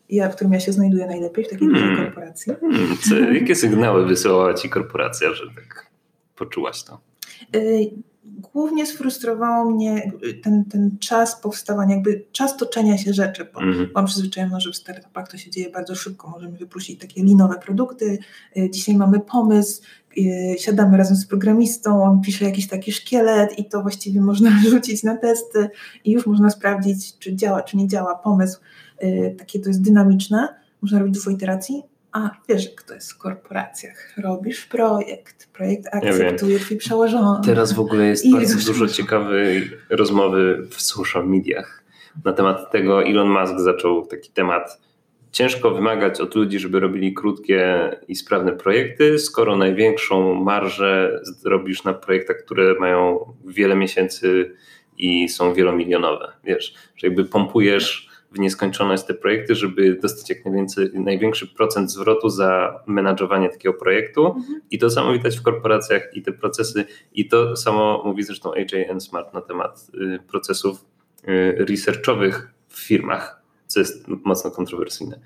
ja, w którym ja się znajduję najlepiej, w takiej dużej hmm. korporacji. Hmm. Co, jakie sygnały wysyłała Ci korporacja, że tak poczułaś to? Y, głównie sfrustrowało mnie ten, ten czas powstawania, jakby czas toczenia się rzeczy, bo mm. mam przyzwyczajone, że w startupach to się dzieje bardzo szybko. Możemy wypuścić takie linowe produkty. Y, dzisiaj mamy pomysł, y, siadamy razem z programistą, on pisze jakiś taki szkielet i to właściwie można rzucić na testy i już można sprawdzić, czy działa, czy nie działa pomysł. Y, takie to jest dynamiczne, można robić dużo iteracji. A wiesz, jak to jest w korporacjach. Robisz projekt, projekt akceptuje ja twój przełożony. Teraz w ogóle jest bardzo dużo ciekawej rozmowy w social mediach na temat tego. Elon Musk zaczął taki temat ciężko wymagać od ludzi, żeby robili krótkie i sprawne projekty, skoro największą marżę zrobisz na projektach, które mają wiele miesięcy i są wielomilionowe. Wiesz, że jakby pompujesz w nieskończoność te projekty, żeby dostać jak najwięcej, największy procent zwrotu za menadżowanie takiego projektu. Mhm. I to samo widać w korporacjach i te procesy. I to samo mówi zresztą AJ Smart na temat y, procesów y, researchowych w firmach co jest mocno kontrowersyjne,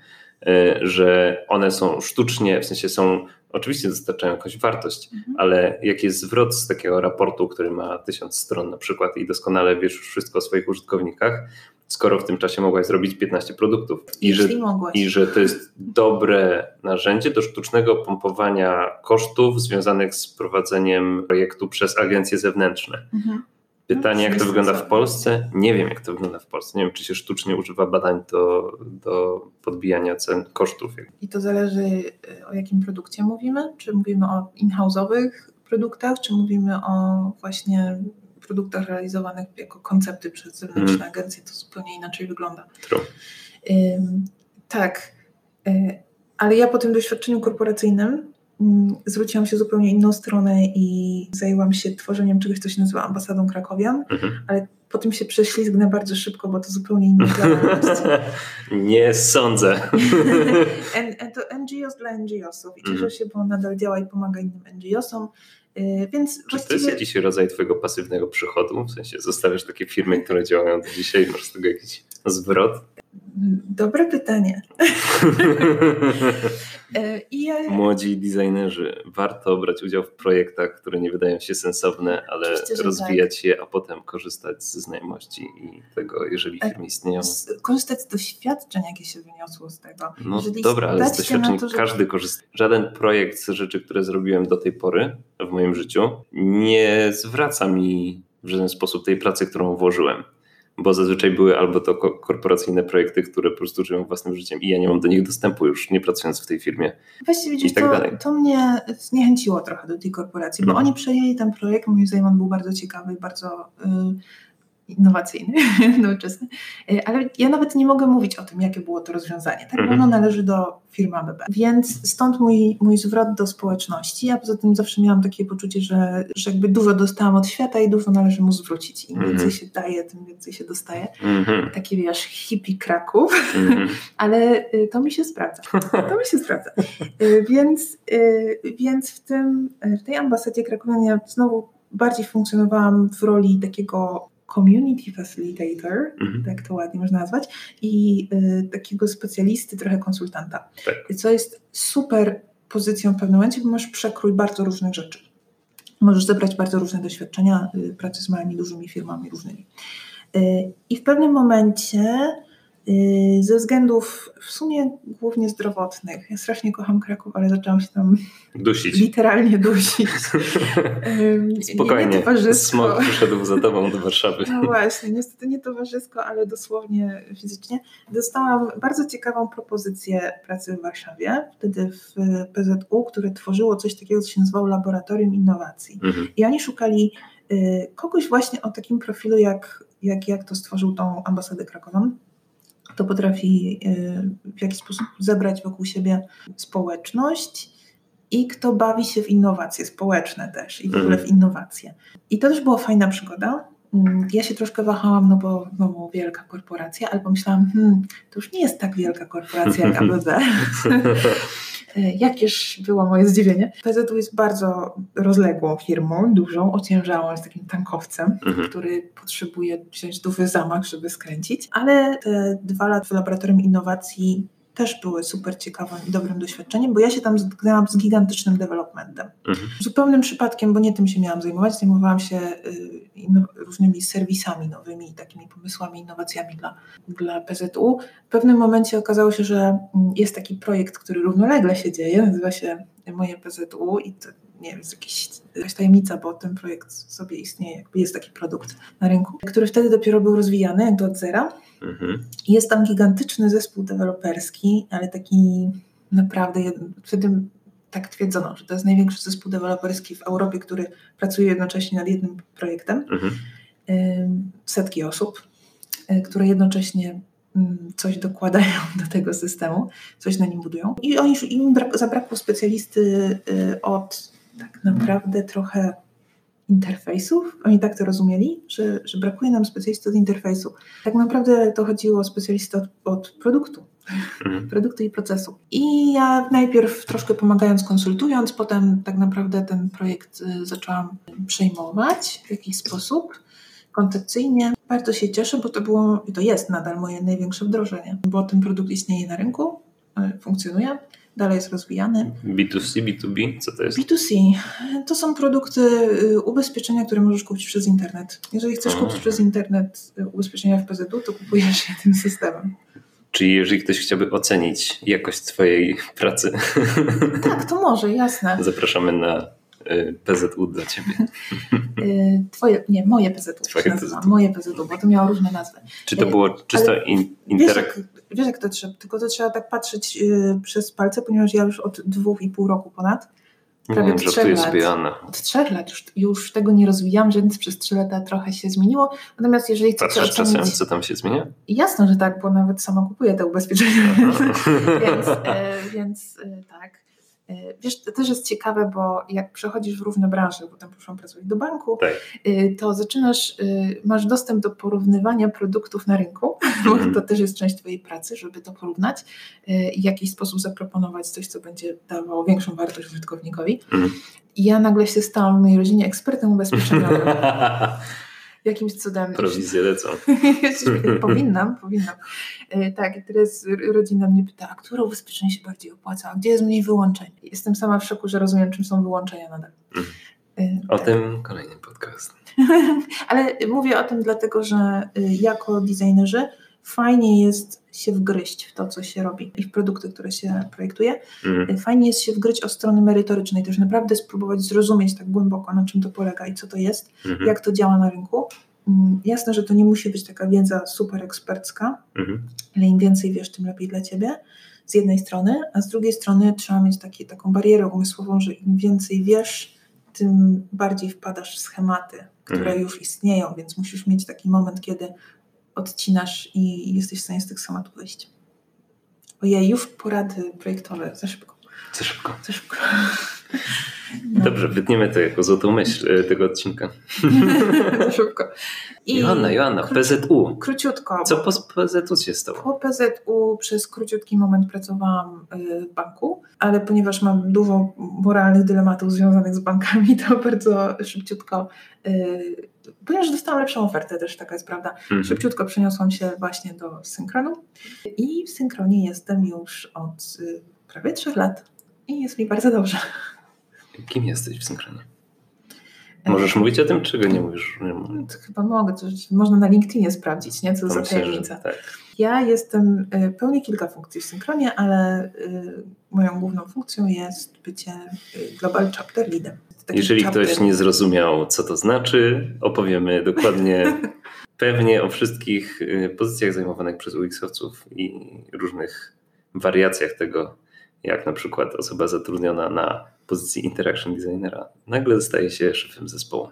e, że one są sztucznie, w sensie są, oczywiście dostarczają jakąś wartość, mhm. ale jak jest zwrot z takiego raportu, który ma tysiąc stron na przykład i doskonale wiesz już wszystko o swoich użytkownikach, skoro w tym czasie mogłaś zrobić 15 produktów. I że, I że to jest dobre narzędzie do sztucznego pompowania kosztów związanych z prowadzeniem projektu przez agencje zewnętrzne. Mhm. Pytanie, jak to wygląda w Polsce? Nie wiem, jak to wygląda w Polsce. Nie wiem, czy się sztucznie używa badań do, do podbijania cen kosztów. I to zależy, y, o jakim produkcie mówimy. Czy mówimy o in-house'owych produktach, czy mówimy o właśnie produktach realizowanych jako koncepty przez zewnętrzne hmm. agencje. To zupełnie inaczej wygląda. True. tak. Y, ale ja po tym doświadczeniu korporacyjnym Mm, zwróciłam się zupełnie inną stronę i zajęłam się tworzeniem czegoś, co się nazywa ambasadą Krakowian, mhm. ale po tym się prześlizgnę bardzo szybko, bo to zupełnie inny. Nie sądzę. to NGOs dla NGOsów i cieszę mhm. się, bo nadal działa i pomaga innym NGOsom. Y, więc Czy właściwie... to jest jakiś rodzaj twojego pasywnego przychodu? W sensie zostawiasz takie firmy, które działają do dzisiaj, masz z tego jakiś zwrot? Dobre pytanie. E, ja... Młodzi designerzy, warto brać udział w projektach, które nie wydają się sensowne, ale rozwijać tak. je, a potem korzystać ze znajomości i tego, jeżeli e, firmy istnieją. Korzystać z doświadczeń, jakie się wyniosło z tego. No jeżeli dobra, ale z doświadczeń to, że... każdy korzysta. Żaden projekt z rzeczy, które zrobiłem do tej pory w moim życiu, nie zwraca mi w żaden sposób tej pracy, którą włożyłem bo zazwyczaj były albo to korporacyjne projekty, które po prostu żyją własnym życiem i ja nie mam do nich dostępu już nie pracując w tej firmie. Właściwie widzisz, tak to, dalej. to mnie zniechęciło trochę do tej korporacji, bo mhm. oni przejęli ten projekt, moim zdaniem on był bardzo ciekawy, bardzo y, innowacyjny, nowoczesny, e, ale ja nawet nie mogę mówić o tym, jakie było to rozwiązanie. Tak mm należy do firmy ABB. Więc stąd mój, mój zwrot do społeczności, a poza tym zawsze miałam takie poczucie, że, że jakby dużo dostałam od świata i dużo należy mu zwrócić. Im więcej mm się daje, tym więcej się dostaje. Mm Taki wiesz, hippie Kraków, mm ale y, to mi się sprawdza. To mi się sprawdza. Y, więc, y, więc w, tym, w tej ambasadzie Krakowania znowu bardziej funkcjonowałam w roli takiego community facilitator, mhm. tak to ładnie można nazwać, i y, takiego specjalisty, trochę konsultanta. Tak. Co jest super pozycją w pewnym momencie, bo masz przekrój bardzo różnych rzeczy. Możesz zebrać bardzo różne doświadczenia y, pracy z małymi, dużymi firmami różnymi. Y, I w pewnym momencie ze względów w sumie głównie zdrowotnych. Ja strasznie kocham Kraków, ale zaczęłam się tam dusić. literalnie dusić. Spokojnie, nie towarzysko. smog przyszedł za tobą do Warszawy. No właśnie, niestety nie towarzysko, ale dosłownie fizycznie. Dostałam bardzo ciekawą propozycję pracy w Warszawie, wtedy w PZU, które tworzyło coś takiego, co się nazywało Laboratorium Innowacji. Mhm. I oni szukali y, kogoś właśnie o takim profilu, jak, jak, jak to stworzył tą ambasadę krakową kto potrafi y, w jakiś sposób zebrać wokół siebie społeczność i kto bawi się w innowacje społeczne też i w ogóle w mhm. innowacje. I to też była fajna przygoda. Mm, ja się troszkę wahałam, no bo znowu wielka korporacja, ale pomyślałam, hmm, to już nie jest tak wielka korporacja jak ABB. E, jakież było moje zdziwienie. PZU jest bardzo rozległą firmą, dużą, ociężałą, jest takim tankowcem, mhm. który potrzebuje wziąć duży zamach, żeby skręcić. Ale te dwa lata w laboratorium innowacji też były super ciekawym i dobrym doświadczeniem, bo ja się tam zetknęłam z gigantycznym developmentem. Mhm. Zupełnym przypadkiem, bo nie tym się miałam zajmować, zajmowałam się y, różnymi serwisami nowymi, takimi pomysłami, innowacjami dla, dla PZU. W pewnym momencie okazało się, że mm, jest taki projekt, który równolegle się dzieje, nazywa się Moje PZU i to nie wiem, jest jakiś, jakaś tajemnica, bo ten projekt sobie istnieje, jest taki produkt na rynku, który wtedy dopiero był rozwijany, jakby od zera. Mhm. Jest tam gigantyczny zespół deweloperski, ale taki naprawdę, wtedy tak twierdzono, że to jest największy zespół deweloperski w Europie, który pracuje jednocześnie nad jednym projektem. Mhm. Setki osób, y, które jednocześnie mm, coś dokładają do tego systemu, coś na nim budują. I oni, im brak, zabrakło specjalisty y, od tak naprawdę trochę interfejsów. Oni tak to rozumieli, że, że brakuje nam specjalisty od interfejsu. Tak naprawdę to chodziło o specjalistę od, od produktu. Mhm. produktu i procesu. I ja najpierw troszkę pomagając, konsultując, potem tak naprawdę ten projekt y, zaczęłam przejmować w jakiś sposób koncepcyjnie. Bardzo się cieszę, bo to było i to jest nadal moje największe wdrożenie, bo ten produkt istnieje na rynku, y, funkcjonuje dalej jest rozwijany. B2C, B2B, co to jest? B2C to są produkty y, ubezpieczenia, które możesz kupić przez internet. Jeżeli chcesz Aha. kupić przez internet ubezpieczenia w PZU, to kupujesz je tym systemem. Czyli jeżeli ktoś chciałby ocenić jakość Twojej pracy. Tak, to może, jasne. Zapraszamy na y, PZU dla Ciebie. Y, twoje, nie, moje PZU. Twoje PZU. Moje PZU, bo to miało różne nazwy. Czy to y, było czysto in, interak... Wiesz, jak to trzeba, tylko to trzeba tak patrzeć przez palce, ponieważ ja już od dwóch i pół roku ponad prawie od trzech lat. Od trzech lat już, już tego nie rozwijam, więc przez trzy lata trochę się zmieniło. Natomiast jeżeli chcecie Patrzysz ocenić... czasem, co tam się zmienia? Jasne, że tak, bo nawet sama kupuję te ubezpieczenia. więc, e, więc e, tak. E, wiesz, to też jest ciekawe, bo jak przechodzisz w różne branże, potem poszłam pracować do banku, tak. E, to zaczynasz, e, masz dostęp do porównywania produktów na rynku, bo mm. to też jest część Twojej pracy, żeby to porównać i w jakiś sposób zaproponować coś, co będzie dawało większą wartość użytkownikowi. Mm. I ja nagle się stałam w mojej rodzinie ekspertem ubezpieczeniowym. jakimś cudem. Prowizje lecą. powinnam, powinnam. E, tak, i teraz rodzina mnie pyta, a które ubezpieczenie się bardziej opłaca, a gdzie jest mniej wyłączeń? Jestem sama w szoku, że rozumiem, czym są wyłączenia nadal. Mm. E, o tak. tym kolejny podcast. Ale mówię o tym dlatego, że y, jako designerzy fajnie jest się wgryźć w to, co się robi i w produkty, które się projektuje. Mhm. Fajnie jest się wgryźć od strony merytorycznej, też naprawdę spróbować zrozumieć tak głęboko, na czym to polega i co to jest, mhm. jak to działa na rynku. Mm, jasne, że to nie musi być taka wiedza super ekspercka, mhm. ale im więcej wiesz, tym lepiej dla ciebie z jednej strony, a z drugiej strony trzeba mieć taki, taką barierę umysłową, że im więcej wiesz, tym bardziej wpadasz w schematy, które mhm. już istnieją, więc musisz mieć taki moment, kiedy odcinasz i jesteś w stanie z tych schematów wyjść. Ojej, już porady projektowe, za szybko. Za szybko. Za szybko. No. Dobrze, wytniemy to jako złotą myśl e, tego odcinka. za szybko. I Joanna, Joanna, PZU. Króciutko. Co po PZU się stało? Po PZU przez króciutki moment pracowałam e, w banku, ale ponieważ mam dużo moralnych dylematów związanych z bankami, to bardzo szybciutko e, ponieważ dostałam lepszą ofertę, też taka jest prawda. Mhm. Szybciutko przeniosłam się właśnie do Synchronu i w Synchronie jestem już od y, prawie trzech lat i jest mi bardzo dobrze. Kim jesteś w Synchronie? Możesz mówić o tym, czego nie mówisz? Nie chyba mogę, to można na LinkedInie sprawdzić, nie? co to za tajemnica. Tak. Ja jestem, y, pełnię kilka funkcji w Synchronie, ale y, moją główną funkcją jest bycie Global Chapter Leadem. Jeżeli ktoś nie zrozumiał, co to znaczy, opowiemy dokładnie, pewnie o wszystkich y, pozycjach zajmowanych przez UX-owców i różnych wariacjach tego, jak na przykład osoba zatrudniona na pozycji interaction designera nagle staje się szefem zespołu.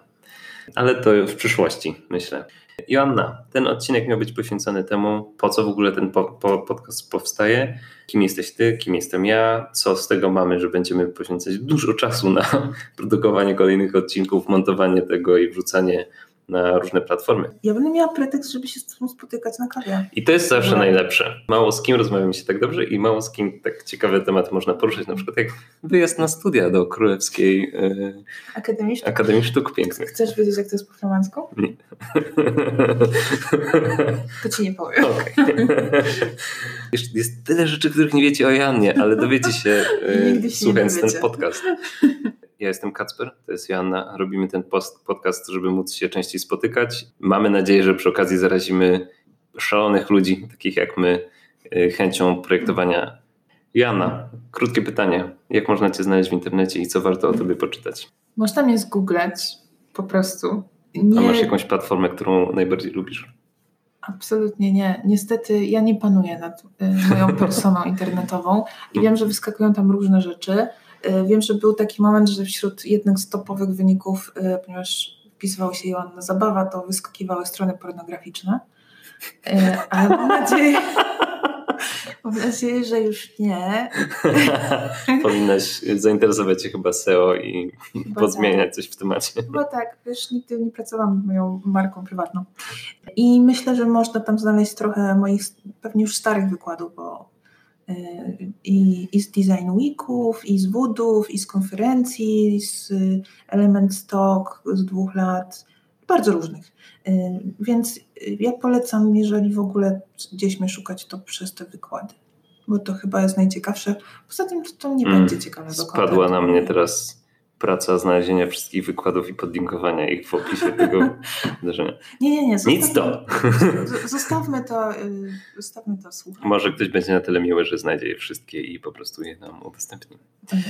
Ale to w przyszłości, myślę. Joanna, ten odcinek miał być poświęcony temu, po co w ogóle ten po, po, podcast powstaje, kim jesteś ty, kim jestem ja, co z tego mamy, że będziemy poświęcać dużo czasu na produkowanie kolejnych odcinków, montowanie tego i wrzucanie na różne platformy. Ja będę miała pretekst, żeby się z tobą spotykać na kawie. I to jest zawsze najlepsze. Mało z kim rozmawiamy się tak dobrze i mało z kim tak ciekawy temat można poruszyć. Na przykład jak wyjazd na studia do Królewskiej yy, Akademii, Sztuk. Akademii Sztuk Pięknych. Chcesz wiedzieć, jak to jest po flamandzku? Nie. to ci nie powiem. Okay. jest tyle rzeczy, których nie wiecie o Jannie, ale dowiecie się, yy, słuchając ten podcast. Ja jestem Kacper, to jest Joanna. Robimy ten post, podcast, żeby móc się częściej spotykać. Mamy nadzieję, że przy okazji zarazimy szalonych ludzi, takich jak my, y, chęcią projektowania Joanna, krótkie pytanie. Jak można Cię znaleźć w internecie i co warto o Tobie poczytać? Można mnie zgooglać po prostu. Nie... A masz jakąś platformę, którą najbardziej lubisz? Absolutnie nie. Niestety ja nie panuję nad y, moją personą internetową i wiem, że wyskakują tam różne rzeczy. Y, wiem, że był taki moment, że wśród jednych z topowych wyników, y, ponieważ wpisywało się Joanna Zabawa, to wyskakiwały strony pornograficzne. Ale mam nadzieję, Mam nadzieję, że już nie. Powinnaś zainteresować się chyba SEO i chyba pozmieniać tak. coś w temacie. Bo tak, wiesz, nigdy nie pracowałam z moją marką prywatną. I myślę, że można tam znaleźć trochę moich pewnie już starych wykładów, bo y, i, i z Design Weeków, i z Woodów, i z konferencji, z Element Stock z dwóch lat, bardzo różnych. Y, więc ja polecam, jeżeli w ogóle gdzieś mnie szukać, to przez te wykłady, bo to chyba jest najciekawsze. Poza tym to, to nie mm, będzie ciekawe. Spadła na mnie teraz praca znalezienia wszystkich wykładów i podlinkowania ich w opisie tego wydarzenia. Nie, nie, nie. Nic to. Zostawmy to, y, zostawmy to słuchać. Może ktoś będzie na tyle miły, że znajdzie je wszystkie i po prostu je nam udostępni. Okay.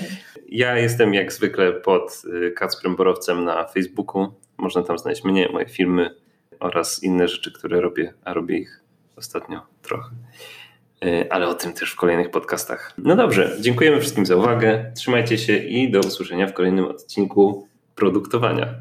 Ja jestem jak zwykle pod y, Kacprem Borowcem na Facebooku. Można tam znaleźć mnie, moje filmy oraz inne rzeczy, które robię, a robię ich ostatnio trochę. E, ale o tym też w kolejnych podcastach. No dobrze, dziękujemy wszystkim za uwagę. Trzymajcie się i do usłyszenia w kolejnym odcinku produktowania.